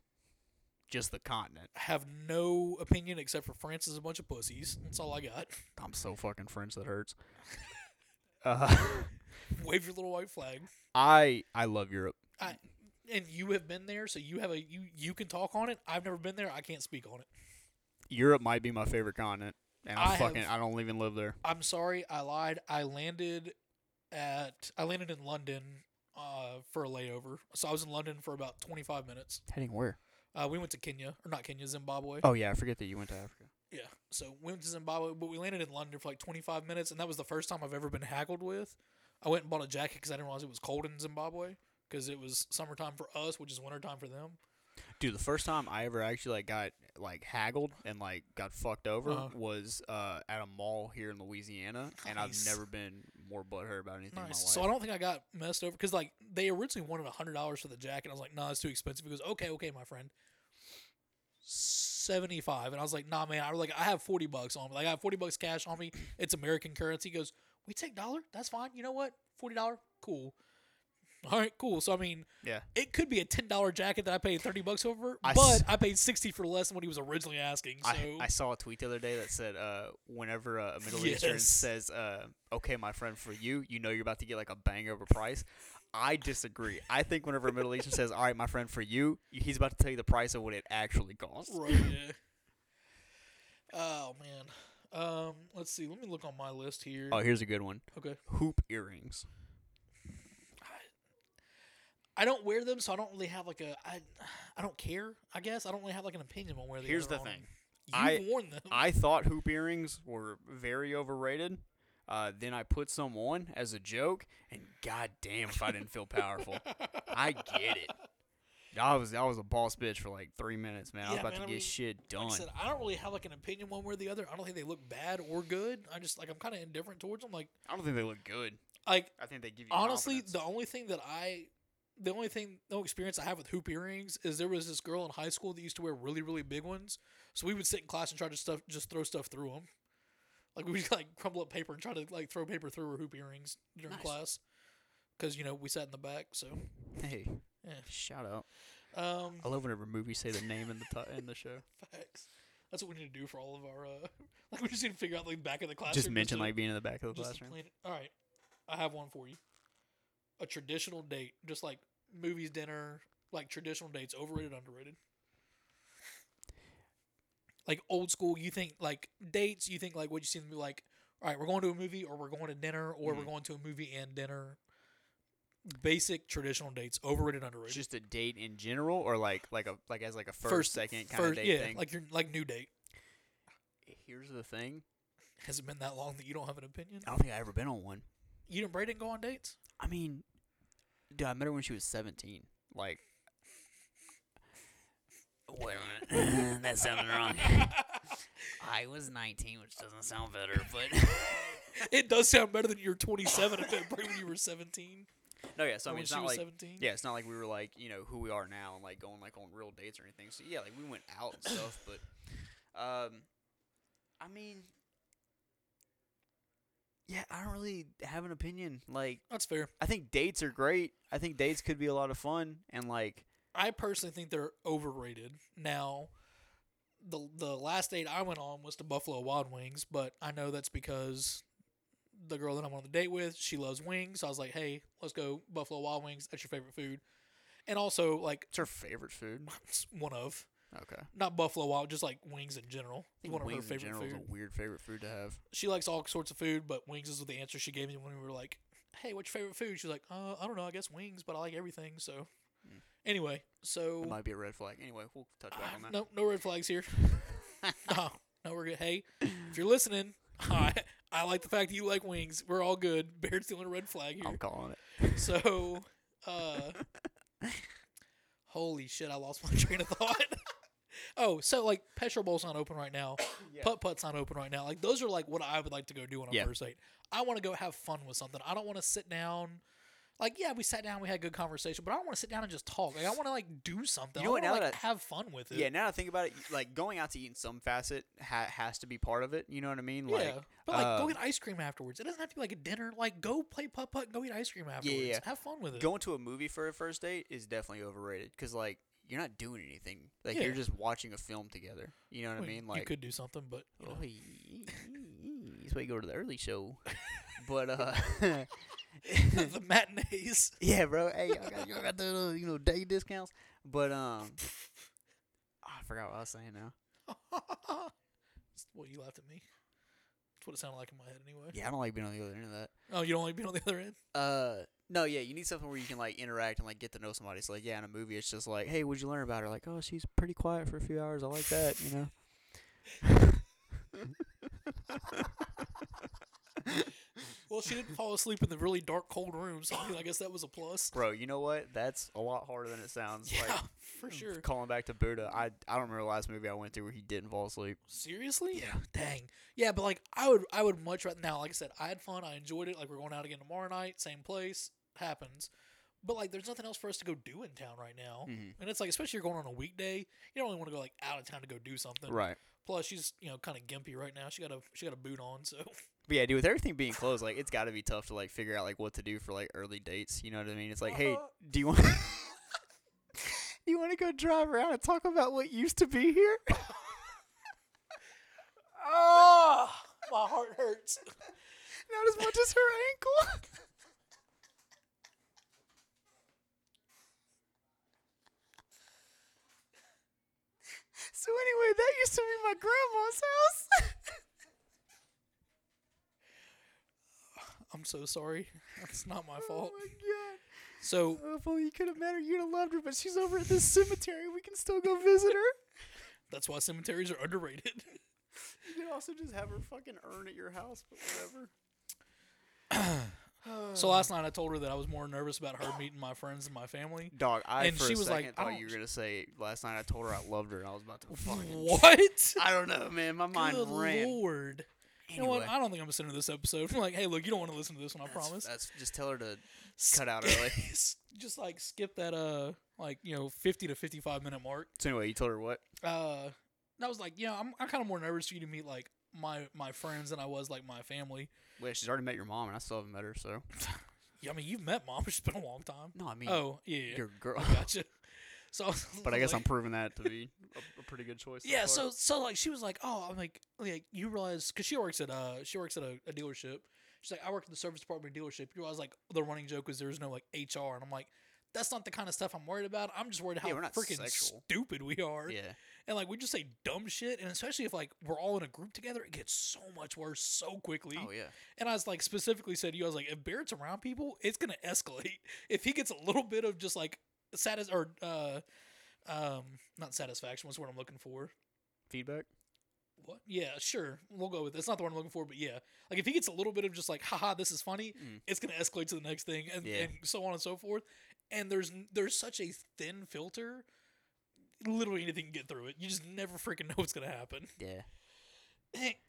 Speaker 2: just the continent.
Speaker 1: I have no opinion except for France is a bunch of pussies. That's all I got.
Speaker 2: I'm so fucking French that hurts. [laughs] Uh,
Speaker 1: Wave your little white flag.
Speaker 2: I I love Europe.
Speaker 1: I, and you have been there, so you have a you you can talk on it. I've never been there. I can't speak on it.
Speaker 2: Europe might be my favorite continent, and
Speaker 1: I
Speaker 2: I
Speaker 1: have-
Speaker 2: fucking I don't even live there.
Speaker 1: I'm sorry, I lied. I landed at I landed in London uh, for a layover. So I was in London for about 25 minutes.
Speaker 2: Heading where?
Speaker 1: Uh, we went to Kenya or not Kenya, Zimbabwe.
Speaker 2: Oh yeah, I forget that you went to Africa.
Speaker 1: Yeah. So we went to Zimbabwe, but we landed in London for like 25 minutes, and that was the first time I've ever been haggled with. I went and bought a jacket because I didn't realize it was cold in Zimbabwe because it was summertime for us, which is wintertime for them.
Speaker 2: Dude, the first time I ever actually like got like haggled and like got fucked over
Speaker 1: Uh-huh.
Speaker 2: was uh, at a mall here in Louisiana, and I've never been more butthurt about anything in my
Speaker 1: Nice.
Speaker 2: life.
Speaker 1: So I don't think I got messed over because like they originally wanted hundred dollars for the jacket. I was like, no, nah, it's too expensive. He goes, okay, okay, my friend. Seventy five, and I was like, nah, man. I was like, I have forty bucks on me. Like I have forty bucks cash on me. It's American currency. He goes, we take dollar. That's fine. You know what? Forty dollar, cool. All right, cool. So I mean,
Speaker 2: yeah,
Speaker 1: it could be a ten dollar jacket that I paid thirty bucks over,
Speaker 2: I
Speaker 1: but
Speaker 2: s-
Speaker 1: I paid sixty for less than what he was originally asking. So
Speaker 2: I, I saw a tweet the other day that said, uh, whenever uh, a Middle [laughs] Eastern
Speaker 1: Yes.
Speaker 2: says, uh, "Okay, my friend, for you, you know you're about to get like a bang over price." I disagree. I think whenever a Middle Eastern says, "All right, my friend, for you," he's about to tell you the price of what it actually costs.
Speaker 1: Right. Yeah. Oh man. Um. Let's see. Let me look on my list here.
Speaker 2: Oh, here's a good one:
Speaker 1: okay.
Speaker 2: hoop earrings.
Speaker 1: I don't wear them, so I don't really have like a. I. I don't care. I guess I don't really have like an opinion on where they.
Speaker 2: Here's the
Speaker 1: on
Speaker 2: thing. I-
Speaker 1: You've worn them.
Speaker 2: I thought hoop earrings were very overrated. Uh, then I put some on as a joke, and goddamn if I didn't feel powerful. [laughs] I get it. I was I was a boss bitch for like three minutes, man. I was
Speaker 1: Yeah,
Speaker 2: about
Speaker 1: man,
Speaker 2: to
Speaker 1: I
Speaker 2: get
Speaker 1: mean,
Speaker 2: shit done.
Speaker 1: Like I said, I don't really have like an opinion one way or the other. I don't think they look bad or good. I just like I'm kind of indifferent towards them. Like
Speaker 2: I don't think they look good.
Speaker 1: like
Speaker 2: I think they give you
Speaker 1: honestly,
Speaker 2: confidence.
Speaker 1: the only thing that I, the only thing, no experience I have with hoop earrings is there was this girl in high school that used to wear really, really big ones. So we would sit in class and try to stuff, just throw stuff through them. Like we would [laughs] like crumble up paper and try to like throw paper through her hoop earrings during
Speaker 2: Nice.
Speaker 1: class, because you know we sat in the back. So
Speaker 2: hey,
Speaker 1: Yeah.
Speaker 2: shout out.
Speaker 1: um,
Speaker 2: I love whenever movies say the name in the t- in the show. [laughs]
Speaker 1: facts. That's what we need to do for all of our. uh [laughs] Like we just need to figure out like back of the classroom.
Speaker 2: Just mention like being in the back of the classroom.
Speaker 1: All right, I have one for you. A traditional date, just like movies, dinner, like traditional dates, overrated, underrated. Like old school, you think like dates, you think like what you see them be like. All right, we're going to a movie, or we're going to dinner, or we're
Speaker 2: Mhm.
Speaker 1: going to a movie and dinner. Basic traditional dates, overrated, underrated.
Speaker 2: Just a date in general, or like like a like as like a first, second kind
Speaker 1: first,
Speaker 2: of date
Speaker 1: yeah,
Speaker 2: thing.
Speaker 1: like your like new date.
Speaker 2: Here's the thing:
Speaker 1: Has it been that long that you don't have an opinion?
Speaker 2: I don't think I ever been on one.
Speaker 1: You and Bray didn't go on dates?
Speaker 2: I mean, dude, I met her when she was 17. Like, wait a minute. [laughs] that sounded wrong. [laughs] I was 19, which doesn't sound better, [laughs] but
Speaker 1: It does sound better than your 27 at that point when you were 17.
Speaker 2: no, yeah. So I mean, it's not
Speaker 1: was
Speaker 2: like
Speaker 1: 17.
Speaker 2: yeah, it's not like we were like you know who we are now and like going like on real dates or anything. So yeah, like we went out and stuff, but um, I mean, yeah, I don't really have an opinion. Like,
Speaker 1: That's fair.
Speaker 2: I think dates are great. I think dates could be a lot of fun, and like,
Speaker 1: I personally think they're overrated. Now, the the last date I went on was to Buffalo Wild Wings, but I know that's because the girl that I'm on the date with, she loves wings. So I was like, hey, let's go Buffalo Wild Wings. That's your favorite food. And also, like,
Speaker 2: it's her favorite food. [laughs]
Speaker 1: it's one of
Speaker 2: Okay,
Speaker 1: not Buffalo Wild, just like wings in general.
Speaker 2: I think
Speaker 1: One of her favorite food.
Speaker 2: a weird favorite food to have.
Speaker 1: She likes all sorts of food, but wings is the answer she gave me when we were like, "Hey, what's your favorite food?" She's like, "Uh, I don't know. I guess wings, but I like everything." So,
Speaker 2: Mm.
Speaker 1: anyway, so
Speaker 2: It might be a red flag. Anyway, we'll touch back on that.
Speaker 1: no, no red flags here. [laughs] no, no, we're good. Hey, if you're listening, [laughs] I I like the fact that you like wings. We're all good. [laughs] Bear's the only red flag here.
Speaker 2: I'm calling it.
Speaker 1: So, uh, holy shit, I lost my train of thought. Oh, so like Petrol Bowl's not open right now. [coughs]
Speaker 2: Yeah.
Speaker 1: Putt Putt's not open right now. Like those are like what I would like to go do on a
Speaker 2: Yeah.
Speaker 1: first date. I want to go have fun with something. I don't want to sit down. Like yeah, we sat down, we had a good conversation, but I don't want to sit down and just talk. Like I want to like do something.
Speaker 2: You know
Speaker 1: I
Speaker 2: what,
Speaker 1: want to like
Speaker 2: that-
Speaker 1: have fun with it.
Speaker 2: Yeah, now that I think about it, like going out to eat in some facet ha- has to be part of it. You know what I mean?
Speaker 1: Yeah,
Speaker 2: Like,
Speaker 1: but like go
Speaker 2: um,
Speaker 1: get ice cream afterwards. It doesn't have to be like a dinner. Like go play putt putt go eat ice cream afterwards.
Speaker 2: Yeah, yeah.
Speaker 1: Have fun with it.
Speaker 2: going to a movie for a first date is definitely overrated because like you're not doing anything. Like
Speaker 1: Yeah.
Speaker 2: you're just watching a film together. You know what
Speaker 1: Well,
Speaker 2: I mean? Like you
Speaker 1: could do something, but you know.
Speaker 2: oh, that's why you go to the early show. [laughs] but uh,
Speaker 1: the matinees. [laughs]
Speaker 2: yeah, bro. Hey, y'all got, got the uh, you know day discounts. But um, [laughs] I forgot what I was saying now.
Speaker 1: well, you laughed at me. That's what it sounded like in my head, anyway.
Speaker 2: Yeah, I don't like being on the other end of that.
Speaker 1: Oh, you don't like being on the other end?
Speaker 2: Uh, no, yeah, you need something where you can like interact and like get to know somebody. So like, yeah, in a movie, it's just like, hey, what'd you learn about her? Like, oh, she's pretty quiet for a few hours. I like that, you know. [laughs] [laughs] [laughs]
Speaker 1: Well, she didn't fall asleep in the really dark, cold room, so I, mean, I guess that was a plus.
Speaker 2: Bro, you know what? That's a lot harder than it sounds.
Speaker 1: Yeah,
Speaker 2: Like,
Speaker 1: for sure.
Speaker 2: Calling back to Buddha, I I don't remember the last movie I went to where he didn't fall asleep.
Speaker 1: Seriously?
Speaker 2: Yeah. [sighs]
Speaker 1: Dang. Yeah, but like I would, I would much rather. Now, like I said, I had fun. I enjoyed it. Like we're going out again tomorrow night, same place. Happens. But like, there's nothing else for us to go do in town right now.
Speaker 2: Mhm.
Speaker 1: And it's like, especially if you're going on a weekday, you don't really want to go like out of town to go do something.
Speaker 2: Right.
Speaker 1: Plus, she's you know kind of gimpy right now. She got a she got a boot on, so [laughs]
Speaker 2: But yeah, dude, with everything being closed, like it's got to be tough to like figure out like what to do for like early dates. You know what I mean? It's like, hey,
Speaker 1: Uh-huh.
Speaker 2: do you want do [laughs] you want to go drive around and talk about what used to be here?
Speaker 1: oh, [laughs] my heart hurts.
Speaker 2: Not as much as her ankle. [laughs] so anyway, that used to be my grandma's house.
Speaker 1: I'm so sorry. [laughs] That's not my oh fault.
Speaker 2: Oh my god.
Speaker 1: So
Speaker 2: Oh, if only you could have met her, you'd have loved her, but she's over at this cemetery. We can still go visit her. [laughs]
Speaker 1: that's why cemeteries are underrated. [laughs]
Speaker 2: You could also just have her fucking urn at your house, but whatever. [coughs]
Speaker 1: so last night I told her that I was more nervous about her meeting my friends and my family.
Speaker 2: Dog, I
Speaker 1: And she was like,
Speaker 2: second
Speaker 1: I
Speaker 2: thought you were gonna say last night I told her I loved her and I was about to fucking
Speaker 1: What?
Speaker 2: I don't know, man. My mind
Speaker 1: Good
Speaker 2: ran.
Speaker 1: lord. You know what? I don't think I'm gonna send her this episode. I'm [laughs] like, hey, look, you don't want to listen to this one. I
Speaker 2: that's-
Speaker 1: promise.
Speaker 2: That's just tell her to cut out [laughs] early.
Speaker 1: Just like skip that uh like you know 50 to 55 minute mark.
Speaker 2: So anyway, you told her what?
Speaker 1: Uh, I was like, you know, I'm I'm kind of more nervous for you to meet like my my friends than I was like my family.
Speaker 2: Well, she's already met your mom, and I still haven't met her. So [laughs]
Speaker 1: Yeah, I mean, you've met mom. It's been a long time.
Speaker 2: no, I mean,
Speaker 1: Oh yeah, yeah.
Speaker 2: your girl.
Speaker 1: I gotcha. So, [laughs]
Speaker 2: but I guess I'm proving that to be [laughs] a, a pretty good choice.
Speaker 1: Yeah, so so like she was like, oh, I'm like, like you realize because she works at uh she works at a, a dealership. She's like, I work in the service department of a dealership. You realize like the running joke is there's no like HR, and I'm like, that's not the kind of stuff I'm worried about. I'm just worried how
Speaker 2: Yeah,
Speaker 1: freaking
Speaker 2: sexual.
Speaker 1: stupid we are,
Speaker 2: yeah,
Speaker 1: and like we just say dumb shit, and especially if like we're all in a group together, it gets so much worse so quickly.
Speaker 2: oh yeah,
Speaker 1: And I was like specifically said to you, I was like, if Barrett's around people, it's gonna escalate. [laughs] If he gets a little bit of just like satis or uh um not satisfaction, what's what I'm looking for?
Speaker 2: feedback.
Speaker 1: What? Yeah, sure. We'll go with it. It's not the one I'm looking for, but yeah. Like if he gets a little bit of just like, haha, this is funny,
Speaker 2: Mm.
Speaker 1: it's gonna escalate to the next thing and,
Speaker 2: Yeah.
Speaker 1: and so on and so forth. And there's there's such a thin filter. Literally anything can get through it. You just never freaking know what's gonna happen.
Speaker 2: Yeah,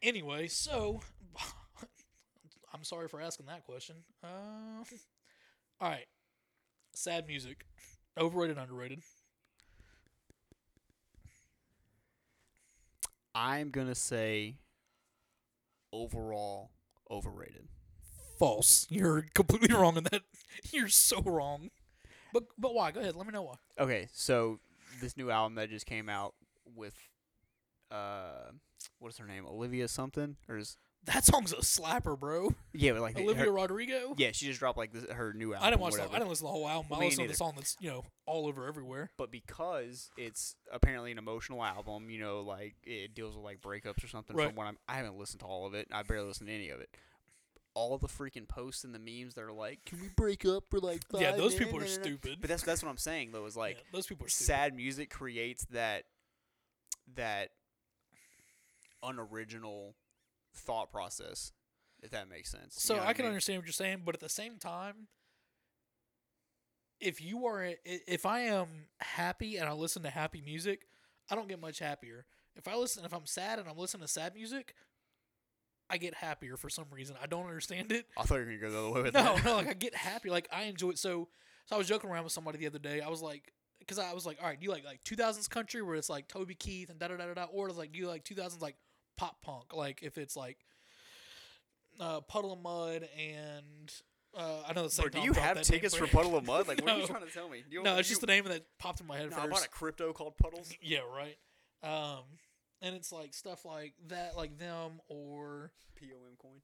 Speaker 1: Anyway, so [laughs] I'm sorry for asking that question. Uh, [laughs] all right, sad music, overrated, underrated.
Speaker 2: I'm gonna say overall overrated.
Speaker 1: False. You're completely [laughs] wrong on that. You're so wrong. But but why? Go ahead. Let me know why.
Speaker 2: Okay, so this new album that just came out with uh what is her name? Olivia something? Or is
Speaker 1: That song's a slapper, bro.
Speaker 2: yeah, but like [laughs]
Speaker 1: Olivia
Speaker 2: her-
Speaker 1: Rodrigo.
Speaker 2: Yeah, she just dropped like this, her new album.
Speaker 1: I didn't watch the. I didn't listen to the whole album.
Speaker 2: Well,
Speaker 1: I listened to the song that's you know all over everywhere.
Speaker 2: but because it's apparently an emotional album, you know, like it deals with like breakups or something.
Speaker 1: Right.
Speaker 2: From what I'm, I haven't listened to all of it. I barely listened to any of it. All the freaking posts and the memes that are like, "Can we break up for like five
Speaker 1: yeah, those people are stupid.
Speaker 2: But that's that's what I'm saying though. Is like
Speaker 1: yeah, those people are stupid.
Speaker 2: sad music creates that that unoriginal thought process. If that makes sense. You
Speaker 1: So
Speaker 2: know
Speaker 1: I can
Speaker 2: mean?
Speaker 1: understand what you're saying, but at the same time, if you are, if I am happy and I listen to happy music, I don't get much happier. If I listen, if I'm sad and I'm listening to sad music, I get happier for some reason. I don't understand it.
Speaker 2: I thought you were gonna go the other way with
Speaker 1: No,
Speaker 2: that.
Speaker 1: no, like I [laughs] get happy. Like I enjoy it. So, so I was joking around with somebody the other day. I was like, because I was like, all right, do you like like 2000s country where it's like Toby Keith and da da da da da, or it's like do you like 2000s like pop punk? Like if it's like uh, Puddle of Mudd and uh, I know the same.
Speaker 2: Do you have tickets for Puddle of Mudd? Like, what are you [laughs] trying to tell me? You,
Speaker 1: No, it's
Speaker 2: you,
Speaker 1: just the name that popped in my head
Speaker 2: No, I bought a crypto called Puddles. [laughs]
Speaker 1: Yeah, right. Um, and it's like stuff like that, like them, or
Speaker 2: POM coin.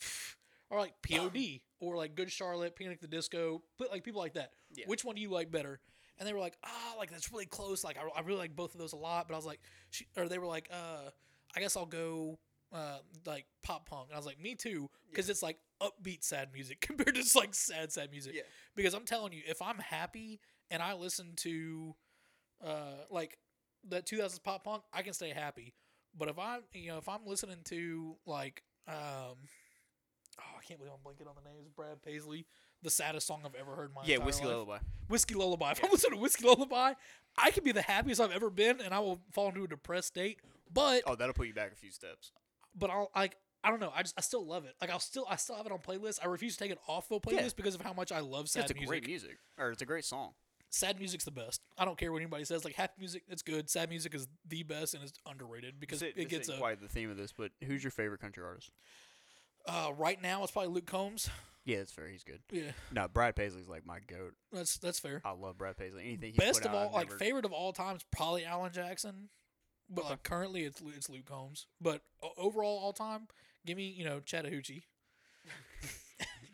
Speaker 2: [laughs]
Speaker 1: or like POD, or like Good Charlotte, Panic the Disco, but like people like that.
Speaker 2: Yeah.
Speaker 1: Which one do you like better? And they were like, ah, like that's really close. Like I, I really like both of those a lot. But I was like, she, or they were like, uh, I guess I'll go uh like pop punk. And I was like, me too, because it's like upbeat sad music [laughs] compared to just like sad sad music.
Speaker 2: Yeah.
Speaker 1: Because I'm telling you, if I'm happy and I listen to uh like that 2000s pop punk, I can stay happy. But if I, you know, if I'm listening to like, um, oh, I can't believe I'm blanking on the names. Brad Paisley, the saddest song I've ever heard in my
Speaker 2: Yeah, Whiskey
Speaker 1: life.
Speaker 2: Lullaby.
Speaker 1: Whiskey Lullaby. If
Speaker 2: Yeah.
Speaker 1: I'm listening to Whiskey Lullaby, I can be the happiest I've ever been, and I will fall into a depressed state. But
Speaker 2: Oh, that'll put you back a few steps.
Speaker 1: but I'll like I don't know. I just I still love it. Like I'll still I still have it on playlist. I refuse to take it off the playlist
Speaker 2: Yeah.
Speaker 1: because of how much I love
Speaker 2: Yeah,
Speaker 1: sad
Speaker 2: it's a
Speaker 1: music.
Speaker 2: great music, or it's a great song.
Speaker 1: Sad music's the best. I don't care what anybody says. Like happy music, it's good. Sad music is the best and it's underrated because it,
Speaker 2: this
Speaker 1: gets a.
Speaker 2: quite the theme of this, but who's your favorite country artist?
Speaker 1: Uh, right now, it's probably Luke Combs.
Speaker 2: Yeah, that's fair. He's good.
Speaker 1: Yeah,
Speaker 2: No, Brad Paisley's like my goat.
Speaker 1: that's that's fair.
Speaker 2: I love Brad Paisley. Anything he's
Speaker 1: Best
Speaker 2: put
Speaker 1: of
Speaker 2: out,
Speaker 1: all,
Speaker 2: I've
Speaker 1: like
Speaker 2: never-
Speaker 1: favorite of all times, probably Alan Jackson. But
Speaker 2: Okay.
Speaker 1: like currently, it's Lu- it's Luke Combs. But o- overall, all time, give me you know Chattahoochee.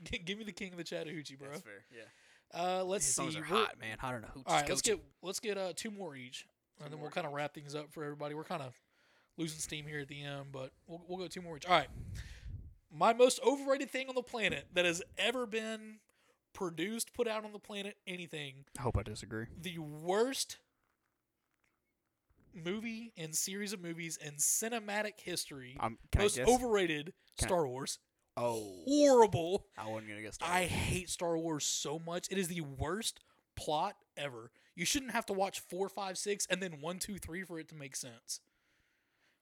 Speaker 1: G- [laughs] give me the king of the Chattahoochee, bro.
Speaker 2: That's fair. Yeah.
Speaker 1: Uh, let's
Speaker 2: His
Speaker 1: see.
Speaker 2: songs are
Speaker 1: We're-
Speaker 2: hot, man. Hot in a hooch.
Speaker 1: All right, let's get let's get uh two more each, and then we'll kind of wrap things up for everybody. We're kind of losing steam here at the end, but we'll we'll go two more each. All right, my most overrated thing on the planet that has ever been produced, put out on the planet, anything.
Speaker 2: I hope I disagree.
Speaker 1: The worst movie and series of movies in cinematic history.
Speaker 2: Um,
Speaker 1: most
Speaker 2: I
Speaker 1: overrated
Speaker 2: Can I-
Speaker 1: Star Wars.
Speaker 2: oh,
Speaker 1: Horrible.
Speaker 2: I wasn't gonna guess.
Speaker 1: I hate Star Wars so much. It is the worst plot ever. You shouldn't have to watch four, five, six, and then one, two, three for it to make sense.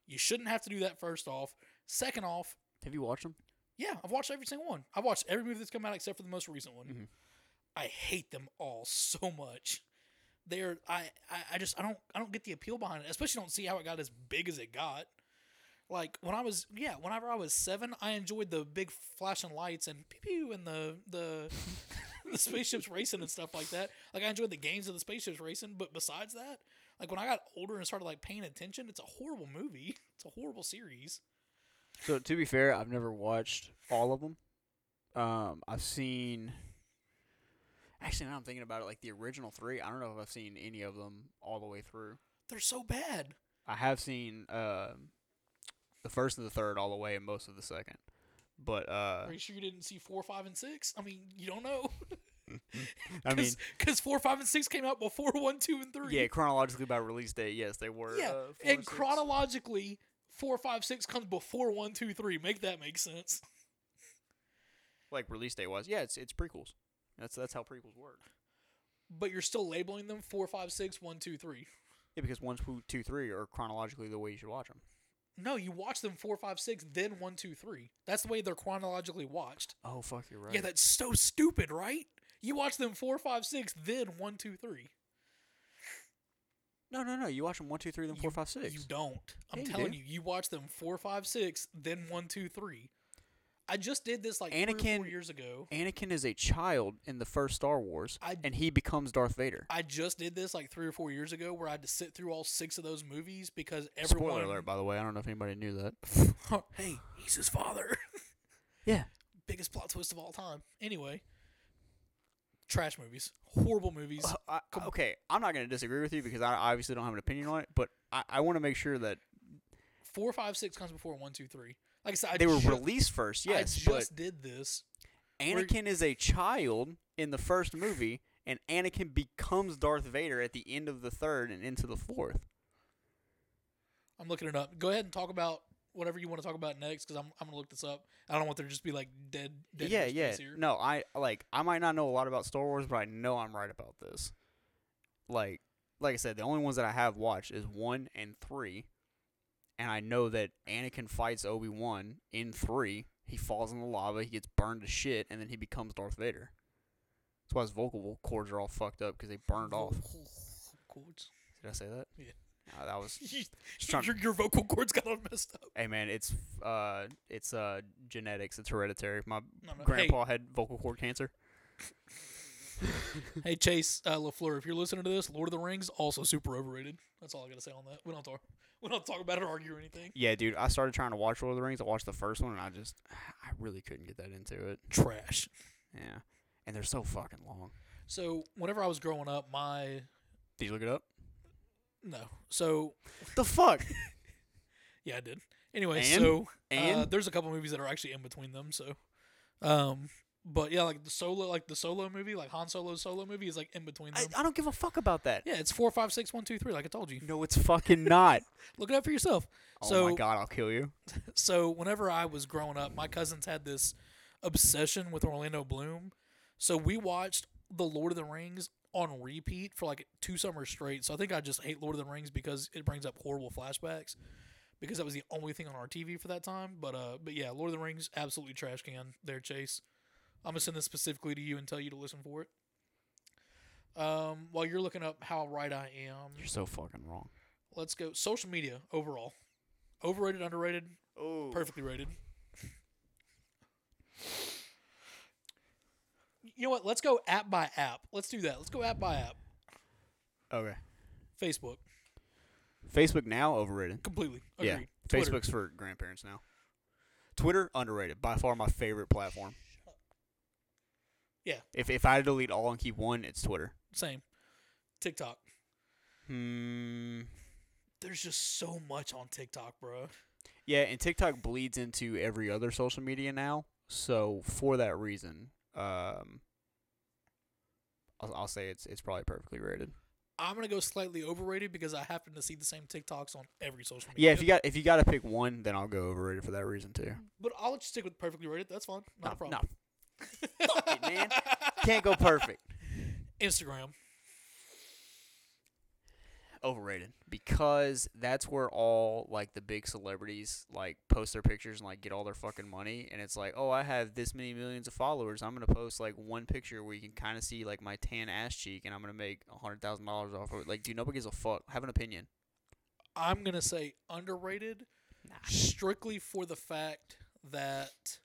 Speaker 1: You shouldn't have to do that first off. Second off,
Speaker 2: Have you watched them?
Speaker 1: yeah, I've watched every single one. I've watched every movie that's come out except for the most recent one.
Speaker 2: Mhm.
Speaker 1: I hate them all so much. They're I, I I just I don't I don't get the appeal behind it. Especially don't see how it got as big as it got. Like when I was yeah, whenever I was seven, I enjoyed the big flashing lights and pew pew and the the [laughs] the spaceships racing and stuff like that. Like I enjoyed the games of the spaceships racing, but besides that, like when I got older and started like paying attention, it's a horrible movie. It's a horrible series.
Speaker 2: So to be fair, I've never watched all of them. Um, I've seen. Actually, now I'm thinking about it, like the original three. I don't know if I've seen any of them all the way through.
Speaker 1: They're so bad.
Speaker 2: I have seen um the first and the third all the way, and most of the second. But uh,
Speaker 1: Are you sure you didn't see four, five, and six? I mean, you don't know. [laughs]
Speaker 2: I mean,
Speaker 1: because four, five, and six came out before one, two, and three.
Speaker 2: yeah, chronologically by release date, yes, they were.
Speaker 1: yeah.
Speaker 2: uh,
Speaker 1: and
Speaker 2: six.
Speaker 1: chronologically, four, five, six comes before one, two, three. Make that make sense.
Speaker 2: like release date was, yeah, it's it's prequels. That's that's how prequels work.
Speaker 1: But you're still labeling them four, five, six, one, two, three.
Speaker 2: Yeah, because one, two, two, three are chronologically the way you should watch them.
Speaker 1: No, you watch them four, five, six, then one, two, three. That's the way they're chronologically watched.
Speaker 2: Oh fuck, you're right.
Speaker 1: Yeah, that's so stupid, right? You watch them four, five, six, then one, two, three.
Speaker 2: No, no, no. You watch them one, two, three, then four, five, six.
Speaker 1: You don't. I'm
Speaker 2: Yeah, you
Speaker 1: telling
Speaker 2: do.
Speaker 1: you, you watch them four, five, six, then one, two, three. I just did this like three or four
Speaker 2: Anakin-
Speaker 1: years ago.
Speaker 2: Anakin is a child in the first Star Wars,
Speaker 1: I-
Speaker 2: and he becomes Darth Vader.
Speaker 1: I just did this like three or four years ago, where I had to sit through all six of those movies because everyone.
Speaker 2: Spoiler alert, by the way. I don't know if anybody knew that. [laughs]
Speaker 1: hey, he's his father. [laughs]
Speaker 2: Yeah.
Speaker 1: Biggest plot twist of all time. Anyway, trash movies, horrible movies.
Speaker 2: Uh, I, okay, I'm not going to disagree with you because I obviously don't have an opinion on it, but I, I want to make sure that
Speaker 1: Four, five, six comes before one, two, three. Like I said, I
Speaker 2: they were
Speaker 1: ju-
Speaker 2: released first, yes,
Speaker 1: I just did this.
Speaker 2: Anakin is a child in the first movie, and Anakin becomes Darth Vader at the end of the third and into the fourth.
Speaker 1: I'm looking it up. Go ahead and talk about whatever you want to talk about next, because I'm I'm gonna look this up. I don't want there to just be like dead. dead
Speaker 2: yeah, yeah.
Speaker 1: Here.
Speaker 2: No, I like I might not know a lot about Star Wars, but I know I'm right about this. Like like I said, the only ones that I have watched is 1 and 3. And I know that Anakin fights Obi-Wan in 3. He falls in the lava, he gets burned to shit, and then he becomes Darth Vader. That's why his vocal cords are all fucked up because they burned off.
Speaker 1: Cords.
Speaker 2: Did I say that?
Speaker 1: Yeah.
Speaker 2: Uh, that was [laughs] just trying.
Speaker 1: your, your vocal cords got all messed up.
Speaker 2: Hey man, it's uh, it's uh, genetics. It's hereditary. My
Speaker 1: No, no,
Speaker 2: grandpa had vocal cord cancer.
Speaker 1: Hey, [laughs] hey Chase uh, Lafleur, if you're listening to this, Lord of the Rings also super overrated. That's all I gotta say on that. We don't talk. We don't talk about it or argue or anything.
Speaker 2: Yeah, dude. I started trying to watch Lord of the Rings. I watched the first one, and I just, I really couldn't get that into it.
Speaker 1: Trash.
Speaker 2: Yeah, and they're so fucking long.
Speaker 1: So whenever I was growing up, my
Speaker 2: Did you look it up?
Speaker 1: No. So
Speaker 2: The fuck? [laughs]
Speaker 1: yeah, I did. Anyway,
Speaker 2: And?
Speaker 1: so uh, there's a couple movies that are actually in between them. So, um, but yeah, like the solo, like the solo movie, like Han Solo's solo movie is like in between
Speaker 2: I,
Speaker 1: them.
Speaker 2: I don't give a fuck about that.
Speaker 1: yeah, it's four, five, six, one, two, three. Like I told you,
Speaker 2: No, it's fucking not. [laughs]
Speaker 1: look it up for yourself.
Speaker 2: oh
Speaker 1: So-
Speaker 2: my god, I'll kill you. [laughs]
Speaker 1: So whenever I was growing up, my cousins had this obsession with Orlando Bloom. So we watched The Lord of the Rings on repeat for like two summers straight. So I think I just hate Lord of the Rings because it brings up horrible flashbacks. Because that was the only thing on our TV for that time. But uh, but yeah, Lord of the Rings absolutely trash can. There, Chase. I'm gonna send this specifically to you and tell you to listen for it. Um, while you're looking up how right I am,
Speaker 2: You're so fucking wrong.
Speaker 1: let's go social media overall. Overrated, underrated,
Speaker 2: Oh,
Speaker 1: perfectly rated. You know what? Let's go app by app. Let's do that. Let's go app by app.
Speaker 2: Okay.
Speaker 1: Facebook,
Speaker 2: Facebook now overrated.
Speaker 1: completely
Speaker 2: Yeah.
Speaker 1: Twitter,
Speaker 2: Facebook's for grandparents now. Twitter underrated. By far my favorite platform.
Speaker 1: Yeah.
Speaker 2: If if I delete all and keep one, it's Twitter.
Speaker 1: same. TikTok.
Speaker 2: Hmm.
Speaker 1: There's just so much on TikTok, bro.
Speaker 2: Yeah, and TikTok bleeds into every other social media now. So for that reason, um, I'll, I'll say it's it's probably perfectly rated.
Speaker 1: I'm gonna go slightly overrated because I happen to see the same TikToks on every social media.
Speaker 2: Yeah, if you got if you got to pick one, then I'll go overrated for that reason too.
Speaker 1: but I'll you stick with perfectly rated. That's fine. Not a
Speaker 2: No,
Speaker 1: problem.
Speaker 2: Fuck it, man. Can't go perfect. [laughs]
Speaker 1: Instagram.
Speaker 2: Overrated because that's where all like the big celebrities like post their pictures and like get all their fucking money and it's like oh I have this many millions of followers. I'm gonna post like one picture where you can kind of see like my tan ass cheek and I'm gonna make a hundred thousand dollars off of it. Like dude nobody gives a fuck. Have an opinion.
Speaker 1: I'm gonna say underrated strictly for the fact that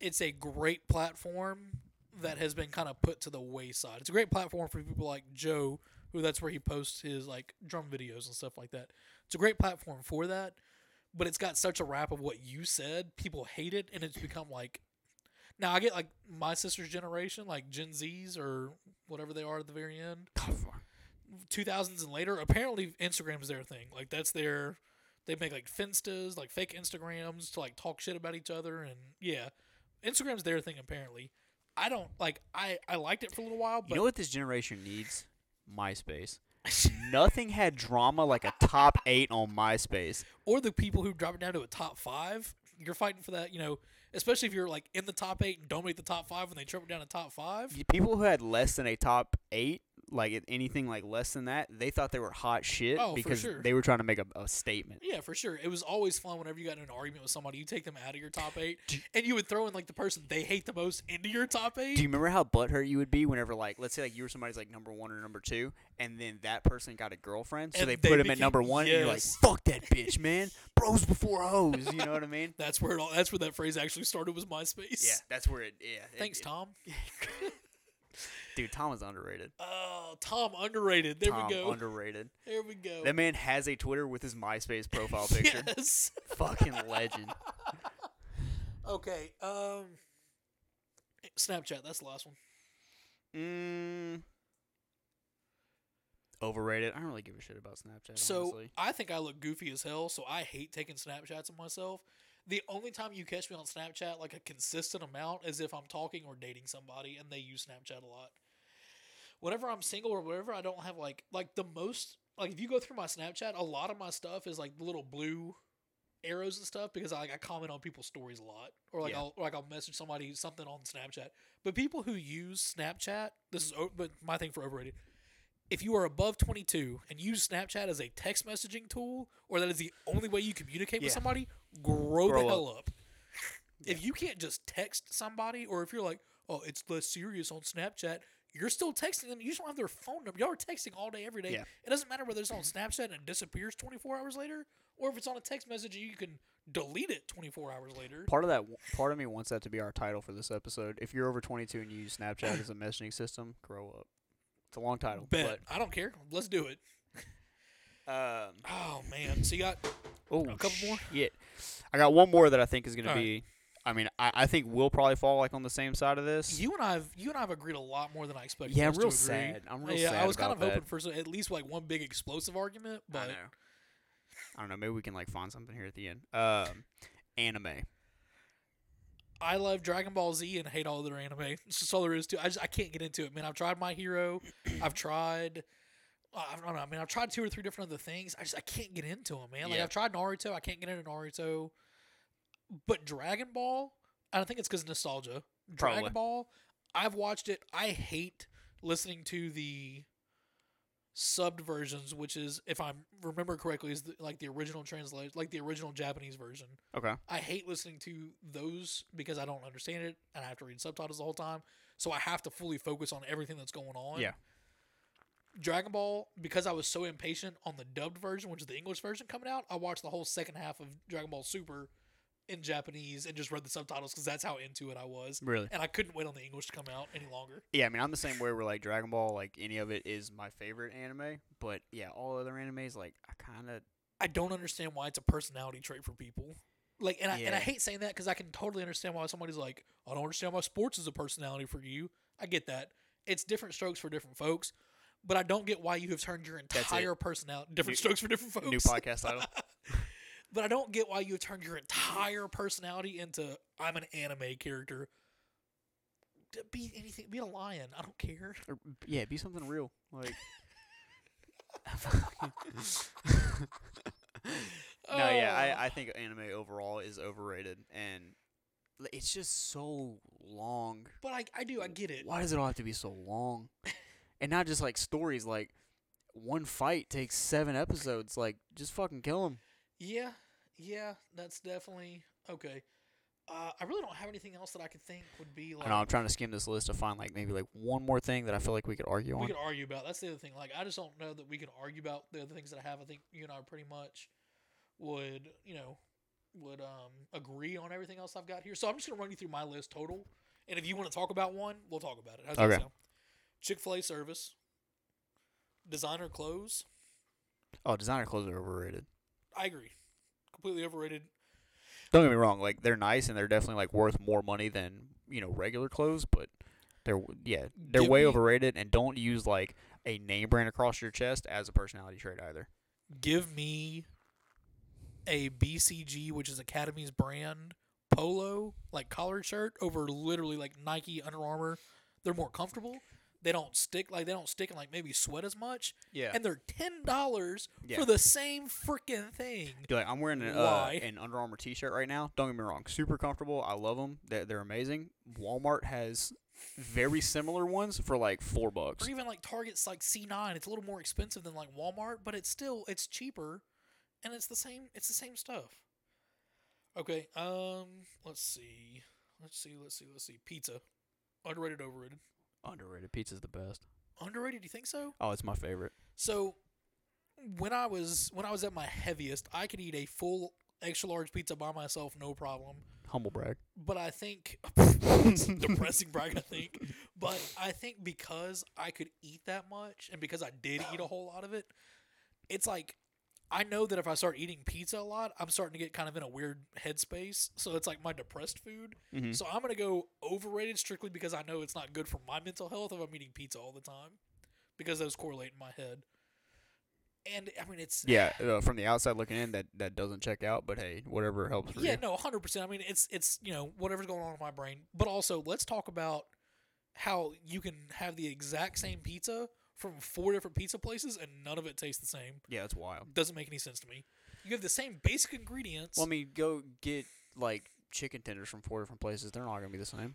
Speaker 1: it's a great platform that has been kind of put to the wayside. It's a great platform for people like Joe, who that's where he posts his like drum videos and stuff like that. It's a great platform for that, but it's got such a rap of what you said. People hate it, and it's become like. Now I get like my sister's generation, like Gen Zs or whatever they are at the very end. 2000s and later, apparently Instagram's their thing. Like that's their they make like finstas, like fake Instagrams to like talk shit about each other and yeah. Instagram's their thing apparently. I don't like I I liked it for a little while, but you
Speaker 2: know what this generation needs MySpace nothing had drama like a top eight on MySpace
Speaker 1: or the people who drop it down to a top 5, you're fighting for that, you know, especially if you're like in the top 8 and don't make the top 5 when they drop it down to top 5.
Speaker 2: people who had less than a top eight like anything like less than that, they thought they were hot shit
Speaker 1: Oh,
Speaker 2: because
Speaker 1: sure.
Speaker 2: they were trying to make a, a statement.
Speaker 1: Yeah, for sure. It was always fun whenever you got in an argument with somebody. You take them out of your top eight, and you would throw in like the person they hate the most into your top eight.
Speaker 2: Do you remember how butthurt you would be whenever, like, let's say, like, you were somebody's like number one or number two, and then that person got a girlfriend, so
Speaker 1: And
Speaker 2: they
Speaker 1: they
Speaker 2: put him at number one, and you're like, "Fuck that bitch, man! Bros before hoes." You know what I mean? [laughs]
Speaker 1: that's where it all. That's where that phrase actually started. Was MySpace.
Speaker 2: Yeah, that's where it. Yeah.
Speaker 1: Thanks,
Speaker 2: it-
Speaker 1: Tom. [laughs]
Speaker 2: Dude, Tom is underrated.
Speaker 1: Oh, Tom underrated. There
Speaker 2: Tom
Speaker 1: we go.
Speaker 2: underrated.
Speaker 1: there we go.
Speaker 2: That man has a Twitter with his MySpace profile [laughs] picture.
Speaker 1: yes. [laughs]
Speaker 2: Fucking legend. [laughs]
Speaker 1: Okay. Um. Snapchat. That's the last one.
Speaker 2: Mm, overrated. I don't really give a shit about Snapchat.
Speaker 1: So
Speaker 2: honestly.
Speaker 1: I think I look goofy as hell. So I hate taking Snapchats of myself. The only time you catch me on Snapchat like a consistent amount is if I'm talking or dating somebody and they use Snapchat a lot. Whenever I'm single or whatever, I don't have like like the most like if you go through my Snapchat, a lot of my stuff is like the little blue arrows and stuff because I like I comment on people's stories a lot or like
Speaker 2: Yeah.
Speaker 1: I'll or like I'll message somebody something on Snapchat. But people who use Snapchat, this is but my thing for overrated if you are above 22 and use Snapchat as a text messaging tool, or that is the only way you communicate with somebody, grow,
Speaker 2: Grow
Speaker 1: the
Speaker 2: up.
Speaker 1: hell up. If you can't just text somebody, or if you're like, oh, it's less serious on Snapchat, you're still texting them. You just don't have their phone number. Y'all are texting all day, every day.
Speaker 2: Yeah.
Speaker 1: It doesn't matter whether it's on Snapchat and it disappears 24 hours later, or if it's on a text message and you can delete it 24 hours later.
Speaker 2: part of that, part of me wants that to be our title for this episode. If you're over 22 and you use Snapchat as a messaging system, grow up. It's a long title,
Speaker 1: Bet. I don't care. Let's do it.
Speaker 2: um,
Speaker 1: Oh, man. So you got
Speaker 2: oh,
Speaker 1: A couple more?
Speaker 2: Shit. I got one more that I think is
Speaker 1: All right.
Speaker 2: be. I mean, I, I think we'll probably fall like on the same side of this.
Speaker 1: You and I have you and I have agreed a lot more than I expected.
Speaker 2: Yeah, I'm real sad. I'm real sad.
Speaker 1: yeah,
Speaker 2: sad
Speaker 1: I was kind of hoping for at least like one big explosive argument,
Speaker 2: I
Speaker 1: but
Speaker 2: know. I don't know. Maybe we can like find something here at the end. Um, anime.
Speaker 1: I love Dragon Ball Z and hate all other anime. [laughs] It's just all there is to. it. I just I can't get into it, man. I've tried My Hero. [clears throat] I've tried. uh, I don't know. I mean, I've tried two or three different other things. I just I can't get into them, man. Like
Speaker 2: Yeah.
Speaker 1: I've tried Naruto. I can't get into Naruto. But Dragon Ball, I don't think it's because nostalgia. Dragon
Speaker 2: Probably.
Speaker 1: Ball, I've watched it. I hate listening to the subbed versions, which is, if I remember correctly, is the, like the original translation, like the original Japanese version.
Speaker 2: Okay.
Speaker 1: I hate listening to those because I don't understand it and I have to read subtitles the whole time. So I have to fully focus on everything that's going on.
Speaker 2: Yeah.
Speaker 1: Dragon Ball, because I was so impatient on the dubbed version, which is the English version coming out, I watched the whole second half of Dragon Ball Super in Japanese and just read the subtitles because that's how into it I was.
Speaker 2: Really?
Speaker 1: And I couldn't wait on the English to come out any longer.
Speaker 2: Yeah. I mean, I'm the same way. Where like Dragon Ball, like any of it is my favorite anime. But yeah, all other animes, like I kind of.
Speaker 1: I don't understand why it's a personality trait for people. Like, and I, and I hate saying that because I can totally understand why somebody's like, I don't understand why sports is a personality for you. I get that. It's different strokes for different folks, but I don't get why you have turned your entire personality different
Speaker 2: New-
Speaker 1: strokes for different folks.
Speaker 2: New podcast title. [laughs]
Speaker 1: but I don't get why you turned your entire personality into I'm an anime character. Be anything. Be a lion. I don't care.
Speaker 2: Or, yeah, be something real. Like. [laughs] [laughs] no, yeah,
Speaker 1: Oh.
Speaker 2: I, I think oh. anime overall is overrated, and it's just so long.
Speaker 1: But I, I do. I get it.
Speaker 2: Why does it all have to be so long? [laughs] and not just like stories. Like one fight takes seven episodes. Like just fucking kill him.
Speaker 1: Yeah, yeah, that's definitely okay. Uh, I really don't have anything else that I could think would be
Speaker 2: I
Speaker 1: like
Speaker 2: know I'm trying to skim this list to find like maybe like one more thing that I feel like we could argue
Speaker 1: we
Speaker 2: on.
Speaker 1: We could argue about. That's the other thing. Like, I just don't know that we can argue about the other things that I have. I think you and I pretty much would, you know, would um agree on everything else I've got here. So I'm just gonna run you through my list total, and if you want to talk about one, we'll talk about it. How's
Speaker 2: Okay.
Speaker 1: Chick Fil A service, designer clothes.
Speaker 2: Oh, designer clothes are overrated.
Speaker 1: I agree, completely overrated.
Speaker 2: Don't get me wrong. Like they're nice and they're definitely like worth more money than you know regular clothes, but they're yeah they're
Speaker 1: Give
Speaker 2: way
Speaker 1: me-
Speaker 2: overrated. And don't use like a name brand across your chest as a personality trait either.
Speaker 1: give me a BCG, which is Academy's brand polo, like collared shirt, over literally like Nike, Under Armour. They're more comfortable. They don't stick like they don't stick and like maybe sweat as much,
Speaker 2: Yeah.
Speaker 1: and they're ten dollars
Speaker 2: Yeah.
Speaker 1: for the same freaking thing.
Speaker 2: Dude, like, I'm wearing an, uh, an Under Armour T-shirt right now. Don't get me wrong, super comfortable. I love them. They're, they're amazing. Walmart has very similar ones for like four bucks.
Speaker 1: Or even like Target's like C9. It's a little more expensive than like Walmart, but it's still it's cheaper, and it's the same. It's the same stuff. Okay. Um. Let's see. Let's see. Let's see. Let's see. Pizza. Underrated, overrated.
Speaker 2: Underrated pizza's the best.
Speaker 1: Underrated? Do you think so?
Speaker 2: Oh, it's my favorite.
Speaker 1: So when I was when I was at my heaviest, I could eat a full extra large pizza by myself, no problem.
Speaker 2: Humble brag.
Speaker 1: But I think [laughs] depressing brag. I think, [laughs] but I think because I could eat that much, and because I did eat a whole lot of it, it's like I know that if I start eating pizza a lot, I'm starting to get kind of in a weird headspace. So it's like my depressed food.
Speaker 2: Mhm.
Speaker 1: So I'm gonna go overrated strictly because I know it's not good for my mental health if I'm eating pizza all the time, because those correlate in my head. And I mean, it's
Speaker 2: Yeah, uh, from the outside looking in, that that doesn't check out. But hey, whatever helps for
Speaker 1: yeah,
Speaker 2: you.
Speaker 1: no, hundred percent. I mean, it's it's you know whatever's going on in my brain, but also let's talk about how you can have the exact same pizza from four different pizza places and none of it tastes the same.
Speaker 2: Yeah, it's wild.
Speaker 1: Doesn't make any sense to me. You have the same basic ingredients,
Speaker 2: Well, I mean, go get like chicken tenders from four different places. They're not gonna be the same.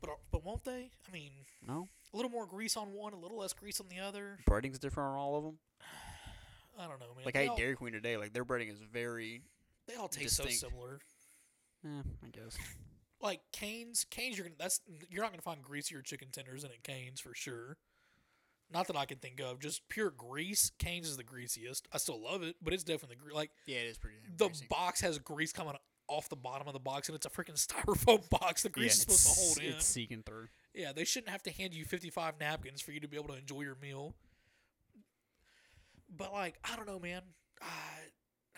Speaker 1: but but won't they? I mean,
Speaker 2: No,
Speaker 1: a little more grease on one, a little less grease on the other.
Speaker 2: breading's different on all of them. [sighs]
Speaker 1: I don't know, man.
Speaker 2: Like
Speaker 1: they
Speaker 2: I ate
Speaker 1: all,
Speaker 2: Dairy Queen today. Like their breading is very.
Speaker 1: they all taste
Speaker 2: distinct.
Speaker 1: so similar.
Speaker 2: Eh, I guess.
Speaker 1: Like Canes, Canes, you're gonna that's you're not gonna find greasier chicken tenders than at Canes for sure. Not that I can think of, just pure grease. Canes is the greasiest. I still love it, but it's definitely gre- like
Speaker 2: Yeah, it is pretty.
Speaker 1: the box has grease coming off the bottom of the box, and it's a freaking [laughs] styrofoam box. The grease is supposed to hold in.
Speaker 2: It's seeking through.
Speaker 1: Yeah, they shouldn't have to hand you 55 napkins for you to be able to enjoy your meal. But like, I don't know, man. I,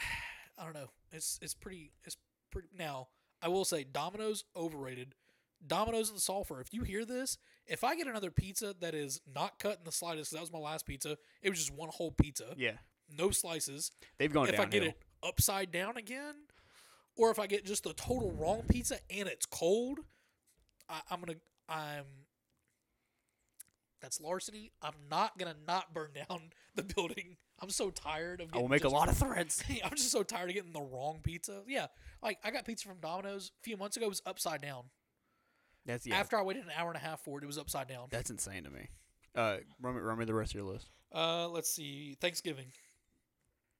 Speaker 1: [sighs] I don't know. It's it's pretty it's pretty now. I will say Domino's overrated. Domino's and Sulphur. If you hear this, if I get another pizza that is not cut in the slightest, that was my last pizza. It was just one whole pizza,
Speaker 2: Yeah,
Speaker 1: no slices.
Speaker 2: they've gone
Speaker 1: if
Speaker 2: downhill.
Speaker 1: I get it upside down again, or if I get just the total wrong pizza and it's cold, I, I'm gonna I'm that's larceny. I'm not gonna not burn down [laughs] the building. I'm so tired of.
Speaker 2: I will make a lot of threads. [laughs]
Speaker 1: I'm just so tired of getting the wrong pizza. Yeah, like I got pizza from Domino's a few months ago. It was upside down.
Speaker 2: That's yeah.
Speaker 1: After I waited an hour and a half for it, it was upside down.
Speaker 2: That's insane to me. Uh, run me, run me the rest of your list.
Speaker 1: Uh, let's see. Thanksgiving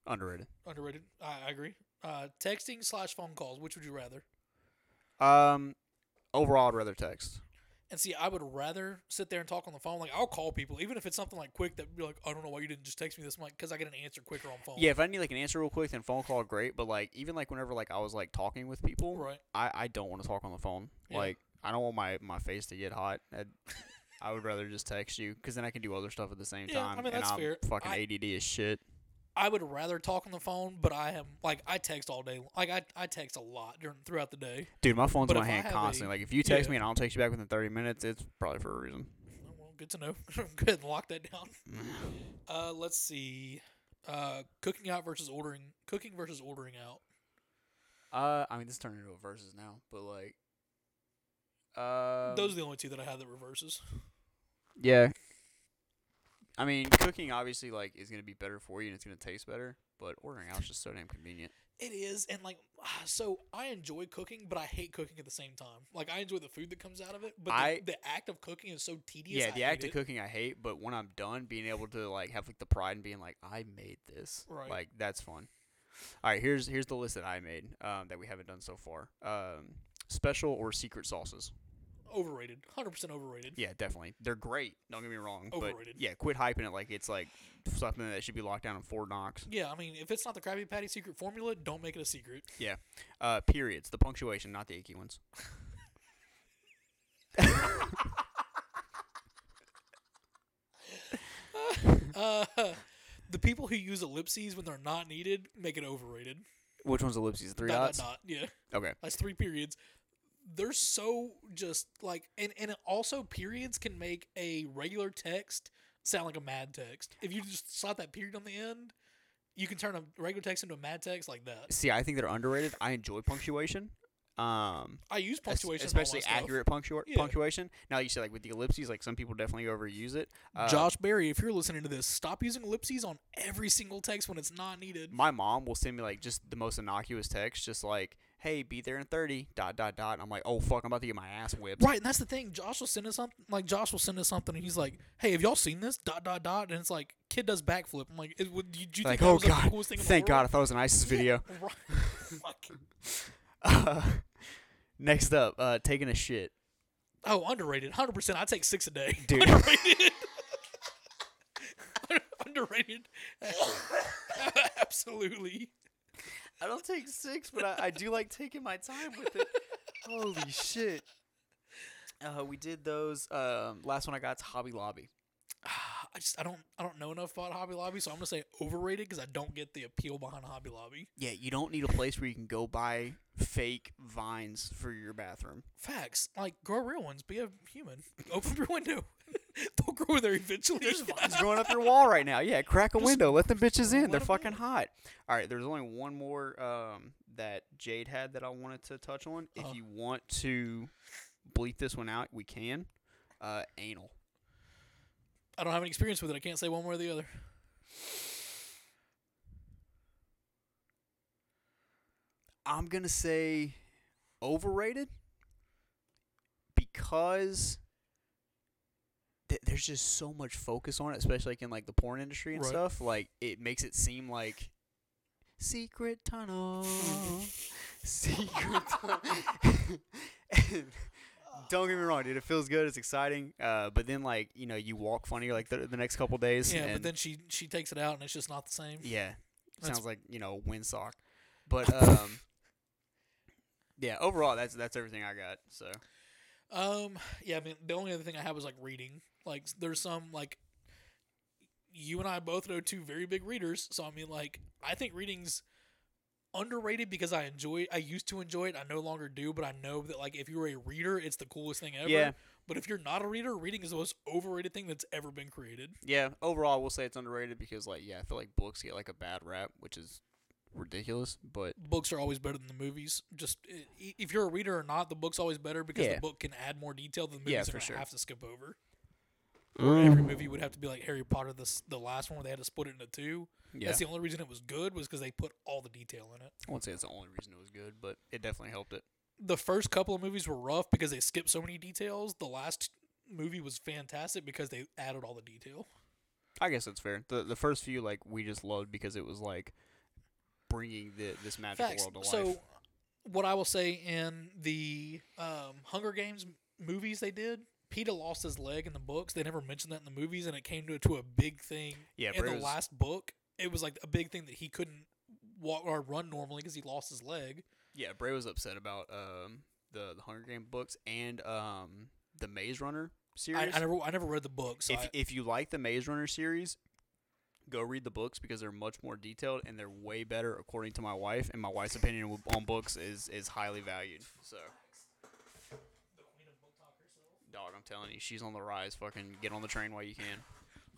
Speaker 2: Underrated.
Speaker 1: underrated. I, I agree. Uh, texting slash phone calls. Which would you rather?
Speaker 2: Um, overall, I'd rather text.
Speaker 1: And see, I would rather sit there and talk on the phone. Like I'll call people, even if it's something like quick that be like, I don't know why you didn't just text me this. Like, because I get an answer quicker on phone.
Speaker 2: Yeah, if I need like an answer real quick, then phone call great. But like even like whenever like I was like talking with people,
Speaker 1: Right.
Speaker 2: I I don't want to talk on the phone.
Speaker 1: Yeah.
Speaker 2: Like I don't want my my face to get hot. I'd, I would rather just text you because then I can do other stuff at the same
Speaker 1: Yeah, I
Speaker 2: time.
Speaker 1: mean,
Speaker 2: and
Speaker 1: that's
Speaker 2: I'm
Speaker 1: fair.
Speaker 2: fucking
Speaker 1: I-
Speaker 2: ADD as shit.
Speaker 1: I would rather talk on the phone, but I am like I text all day. Like I, I text a lot during throughout the day.
Speaker 2: Dude, my phone's
Speaker 1: But
Speaker 2: in my hand constantly.
Speaker 1: a-
Speaker 2: like if you text
Speaker 1: yeah.
Speaker 2: me and I don't text you back within thirty minutes, it's probably for a reason.
Speaker 1: Oh, Well, good to know. [laughs] Go ahead and lock that down. [sighs] Uh, let's see. Uh, cooking out versus ordering. Cooking versus ordering out.
Speaker 2: Uh, I mean this turned into a versus now, but like, uh,
Speaker 1: Those are the only two that I have that reverses.
Speaker 2: Yeah. I mean, cooking obviously like is gonna be better for you and it's gonna taste better, but ordering out is just so damn convenient.
Speaker 1: It is, and like, so I enjoy cooking, but I hate cooking at the same time. Like, I enjoy the food that comes out of it, but
Speaker 2: I-
Speaker 1: the, the act of cooking is so tedious.
Speaker 2: yeah,
Speaker 1: I
Speaker 2: the act of
Speaker 1: it.
Speaker 2: cooking I hate, but when I'm done, being able to like have like the pride and being like, I made this,
Speaker 1: Right.
Speaker 2: like that's fun. All right, here's here's the list that I made um, that we haven't done so far. Um, special or secret sauces.
Speaker 1: Overrated, hundred percent overrated.
Speaker 2: Yeah, definitely, they're great. Don't get me wrong,
Speaker 1: Overrated.
Speaker 2: but yeah, quit hyping it like it's like something that should be locked down in Fort Knox.
Speaker 1: Yeah, I mean, if it's not the Krabby Patty secret formula, don't make it a secret. Yeah.
Speaker 2: Uh, periods, the punctuation, not the icky ones. [laughs] [laughs]
Speaker 1: Uh, [laughs] the people who use ellipses when they're not needed make it overrated.
Speaker 2: Which one's ellipses? Three
Speaker 1: dot,
Speaker 2: dots.
Speaker 1: Dot, dot. Yeah,
Speaker 2: Okay.
Speaker 1: that's three periods. They're so just like, and and also periods can make a regular text sound like a mad text. If you just slap that period on the end, you can turn a regular text into a mad text like that.
Speaker 2: See, I think they're underrated. I enjoy punctuation. Um,
Speaker 1: I use punctuation,
Speaker 2: especially
Speaker 1: for all my stuff.
Speaker 2: accurate punctua-
Speaker 1: Yeah.
Speaker 2: punctuation. Now you said like with the ellipses, like some people definitely overuse it. Uh,
Speaker 1: Josh Berry, if you're listening to this, stop using ellipses on every single text when it's not needed.
Speaker 2: my mom will send me like just the most innocuous text, just like, "Hey, be there in 30." Dot dot dot. And I'm like, "Oh fuck, I'm about to get my ass whipped."
Speaker 1: Right, and that's the thing. Josh will send us something. Like Josh will send us something, and he's like, "Hey, have y'all seen this?" Dot dot dot, and it's like kid does backflip. I'm like, "Is- would- "Do you,
Speaker 2: Like,
Speaker 1: think that
Speaker 2: oh
Speaker 1: was
Speaker 2: god,
Speaker 1: the coolest thing in
Speaker 2: thank God, I thought it was an ISIS video.
Speaker 1: Right. [laughs] Fuck.
Speaker 2: Uh, [laughs] next up, uh, taking a shit.
Speaker 1: Oh, underrated. Hundred percent. I take six a day.
Speaker 2: Dude. [laughs]
Speaker 1: Underrated. underrated. Absolutely.
Speaker 2: I don't take six, but I, I do like taking my time with it. [laughs] Holy shit. Uh, we did those. Um, last one I got is Hobby Lobby. [sighs]
Speaker 1: I just I don't I don't know enough about Hobby Lobby, so I'm gonna say overrated because I don't get the appeal behind Hobby Lobby.
Speaker 2: Yeah, you don't need a place where you can go buy fake vines for your bathroom.
Speaker 1: Facts. Like grow real ones. Be a human. [laughs] Open your window. [laughs] They'll grow there eventually.
Speaker 2: There's [laughs] vines growing up your wall right now. Yeah, crack a
Speaker 1: Just
Speaker 2: window. Let them bitches in. They're fucking
Speaker 1: in.
Speaker 2: hot. All right, there's only one more um, that Jade had that I wanted to touch on. If
Speaker 1: Uh-huh.
Speaker 2: you want to bleep this one out, we can. Uh, anal.
Speaker 1: I don't have any experience with it. I can't say one way or the other.
Speaker 2: I'm gonna say overrated because th- there's just so much focus on it, especially like in like the porn industry and
Speaker 1: Right.
Speaker 2: stuff. Like it makes it seem like secret tunnel, [laughs] secret tunnel. [laughs] Don't get me wrong, dude. It feels good. It's exciting. Uh, but then like you know you walk funny like the, the next couple days.
Speaker 1: Yeah, but then she she takes it out and it's just not the same.
Speaker 2: yeah,
Speaker 1: That's-
Speaker 2: sounds like you know windsock. But [laughs] um, yeah. Overall, that's that's everything I got. So
Speaker 1: Um, yeah, I mean, the only other thing I had was like reading. Like, there's some like you and I both know two very big readers, so I mean, like, I think reading's underrated because I enjoy. I used to enjoy it. I no longer do, but I know that like if you're a reader, it's the coolest thing ever.
Speaker 2: Yeah.
Speaker 1: But if you're not a reader, reading is the most overrated thing that's ever been created.
Speaker 2: yeah. Overall, we'll say it's underrated because like yeah, I feel like books get like a bad rap, which is ridiculous. But
Speaker 1: Books are always better than the movies. Just if you're a reader or not, the book's always better because
Speaker 2: Yeah.
Speaker 1: the book can add more detail than the movies
Speaker 2: Yeah,
Speaker 1: are
Speaker 2: for sure.
Speaker 1: have to skip over. Or every movie would have to be like Harry Potter, the the last one where they had to split it into two.
Speaker 2: yeah,
Speaker 1: That's the only reason it was good was because they put all the detail in it.
Speaker 2: I won't say it's the only reason it was good, but it definitely helped it.
Speaker 1: The first couple of movies were rough because they skipped so many details. The last movie was fantastic because they added all the detail.
Speaker 2: I guess that's fair. The the first few like we just loved because it was like bringing the this magical
Speaker 1: Facts.
Speaker 2: world to life.
Speaker 1: So, what I will say in the um, Hunger Games movies they did, Peeta lost his leg in the books. They never mentioned that in the movies, and it came to to a big thing
Speaker 2: yeah,
Speaker 1: in the
Speaker 2: was-
Speaker 1: last book. It was like a big thing that he couldn't walk or run normally because he lost his leg.
Speaker 2: yeah, Bray was upset about um the the Hunger Game books and um the Maze Runner series.
Speaker 1: I, I never I never read the books. so
Speaker 2: if
Speaker 1: I,
Speaker 2: if you like the Maze Runner series, go read the books because they're much more detailed and they're way better according to my wife. And my wife's opinion on books is is highly valued. So, dog, I'm telling you, she's on the rise. Fucking get on the train while you can.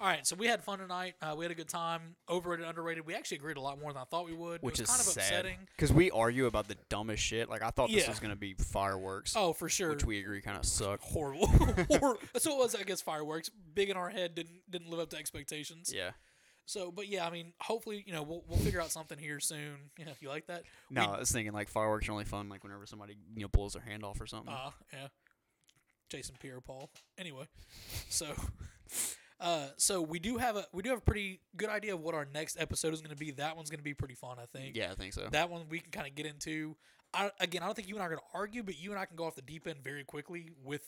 Speaker 1: All right, so we had fun tonight. Uh, we had a good time. Overrated, underrated. We actually agreed a lot more than I thought we would.
Speaker 2: Which
Speaker 1: it was
Speaker 2: is
Speaker 1: kind of
Speaker 2: sad
Speaker 1: upsetting.
Speaker 2: because we argue about the dumbest shit. Like I thought this
Speaker 1: Yeah.
Speaker 2: was gonna be fireworks,
Speaker 1: Oh, for sure.
Speaker 2: which we agree kind of suck.
Speaker 1: horrible. [laughs] Hor- [laughs] That's what it was. I guess fireworks, big in our head, didn't didn't live up to expectations.
Speaker 2: Yeah.
Speaker 1: So, but yeah, I mean, hopefully, you know, we'll we'll figure out something here soon. [laughs] Yeah, if you like that?
Speaker 2: No,
Speaker 1: We-
Speaker 2: I was thinking like fireworks are only fun like whenever somebody you know blows their hand off or something.
Speaker 1: Uh, yeah. Jason Pierre-Paul. Anyway, so, [laughs] uh, so we do have a we do have a pretty good idea of what our next episode is going to be. That one's going to be pretty fun, I think.
Speaker 2: yeah, I think so.
Speaker 1: That one we can kind of get into. I, again, I don't think you and I are going to argue, but you and I can go off the deep end very quickly with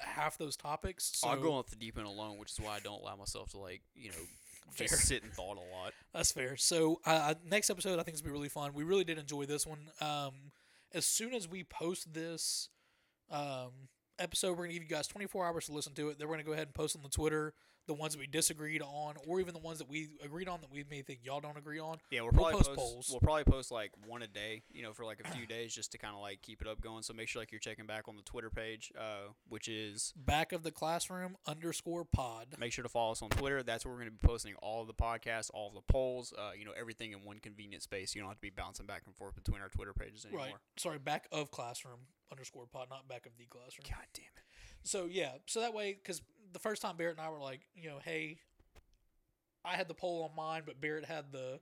Speaker 1: half those topics. So
Speaker 2: I'll go off the deep end alone, which is why I don't allow myself to like you know [laughs]
Speaker 1: Fair.
Speaker 2: just sit and thought a lot.
Speaker 1: That's fair. So uh, next episode, I think is gonna be really fun. We really did enjoy this one. Um, as soon as we post this um, episode, we're gonna give you guys 24 hours to listen to it. Then we're gonna go ahead and post on the Twitter the ones that we disagreed on, or even the ones that we agreed on that we may think y'all don't agree on.
Speaker 2: Yeah, we'll
Speaker 1: We'll
Speaker 2: probably
Speaker 1: post
Speaker 2: post,
Speaker 1: polls.
Speaker 2: we'll probably post like one a day, you know, for like a few days just to kind of like keep it up going. So make sure like you're checking back on the Twitter page, uh, which is
Speaker 1: Back of the classroom underscore pod.
Speaker 2: make sure to follow us on Twitter. That's where we're going to be posting all of the podcasts, all of the polls, uh, you know, everything in one convenient space. You don't have to be bouncing back and forth between our Twitter pages anymore.
Speaker 1: Right. Sorry, back of classroom underscore pod, not back of the classroom.
Speaker 2: God damn it.
Speaker 1: So yeah, so that way, because the first time Barrett and I were like, you know, hey, I had the poll on mine, but Barrett had the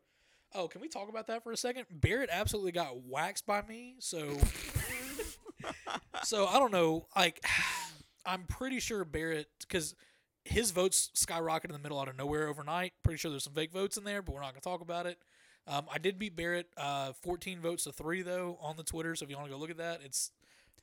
Speaker 1: Oh, can we talk about that for a second? Barrett absolutely got waxed by me, so so I don't know. Like, [sighs] I'm pretty sure Barrett because his votes skyrocketed in the middle out of nowhere overnight. Pretty sure there's some fake votes in there, but we're not gonna talk about it. Um, I did beat Barrett, uh, 14 votes to three though on the Twitter. So if you want to go look at that, it's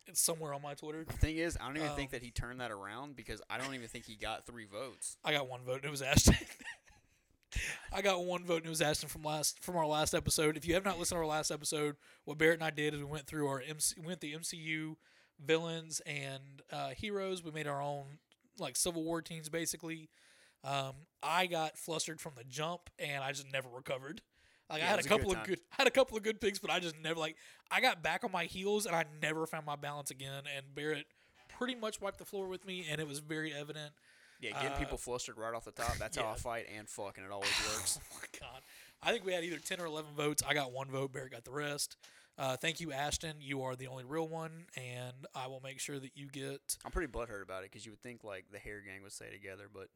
Speaker 1: it's somewhere on my Twitter.
Speaker 2: The thing is, I don't even think
Speaker 1: Um,
Speaker 2: that he turned that around because I don't even think he got three votes.
Speaker 1: I got one vote and it was Ashton. [laughs] I got one vote and it was Ashton from last from our last episode. If you have not listened to our last episode, what Barrett and I did is we went through our MC, went the MCU villains and uh, heroes. We made our own like Civil War teams basically. Um, I got flustered from the jump and I just never recovered. Like
Speaker 2: Yeah,
Speaker 1: I had a
Speaker 2: was a good
Speaker 1: couple of good, I had a couple of good picks, but I just never like. I got back on my heels and I never found my balance again. And Barrett pretty much wiped the floor with me, and it was very evident.
Speaker 2: Yeah, getting
Speaker 1: Uh,
Speaker 2: people flustered right off the top. That's how. I fight and fuck, and it always [laughs] works.
Speaker 1: Oh my god! I think we had either ten or eleven votes. I got one vote. Barrett got the rest. Uh, thank you, Ashton. You are the only real one, and I will make sure that you get.
Speaker 2: I'm pretty butthurt about it because you would think like the hair gang would stay together, but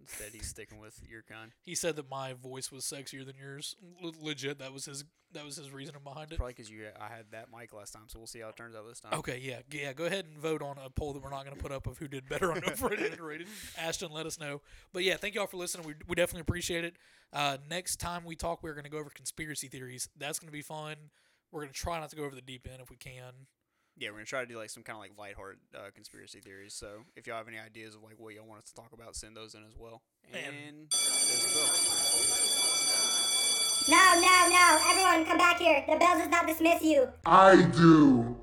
Speaker 2: instead he's sticking with your kind. [laughs]
Speaker 1: He said that my voice was sexier than yours. L- legit, that was his. That was his reasoning behind it.
Speaker 2: Probably because you I had that mic last time, so we'll see how it turns out this time.
Speaker 1: Okay, yeah, yeah. Go ahead and vote on a poll that we're not going to put up of who did better on overrated [laughs] and underrated. Ashton, let us know. But yeah, thank y'all for listening. We, we definitely appreciate it. Uh, next time we talk, we're going to go over conspiracy theories. That's going to be fun. We're going to try not to go over the deep end if we can.
Speaker 2: Yeah, we're gonna try to do like some kind of like lighthearted uh, conspiracy theories. So if y'all have any ideas of like what y'all want us to talk about, send those in as well.
Speaker 1: And-
Speaker 2: And there's the bill.
Speaker 3: No, no, no. Everyone come back here. The bell does not dismiss you.
Speaker 4: I do.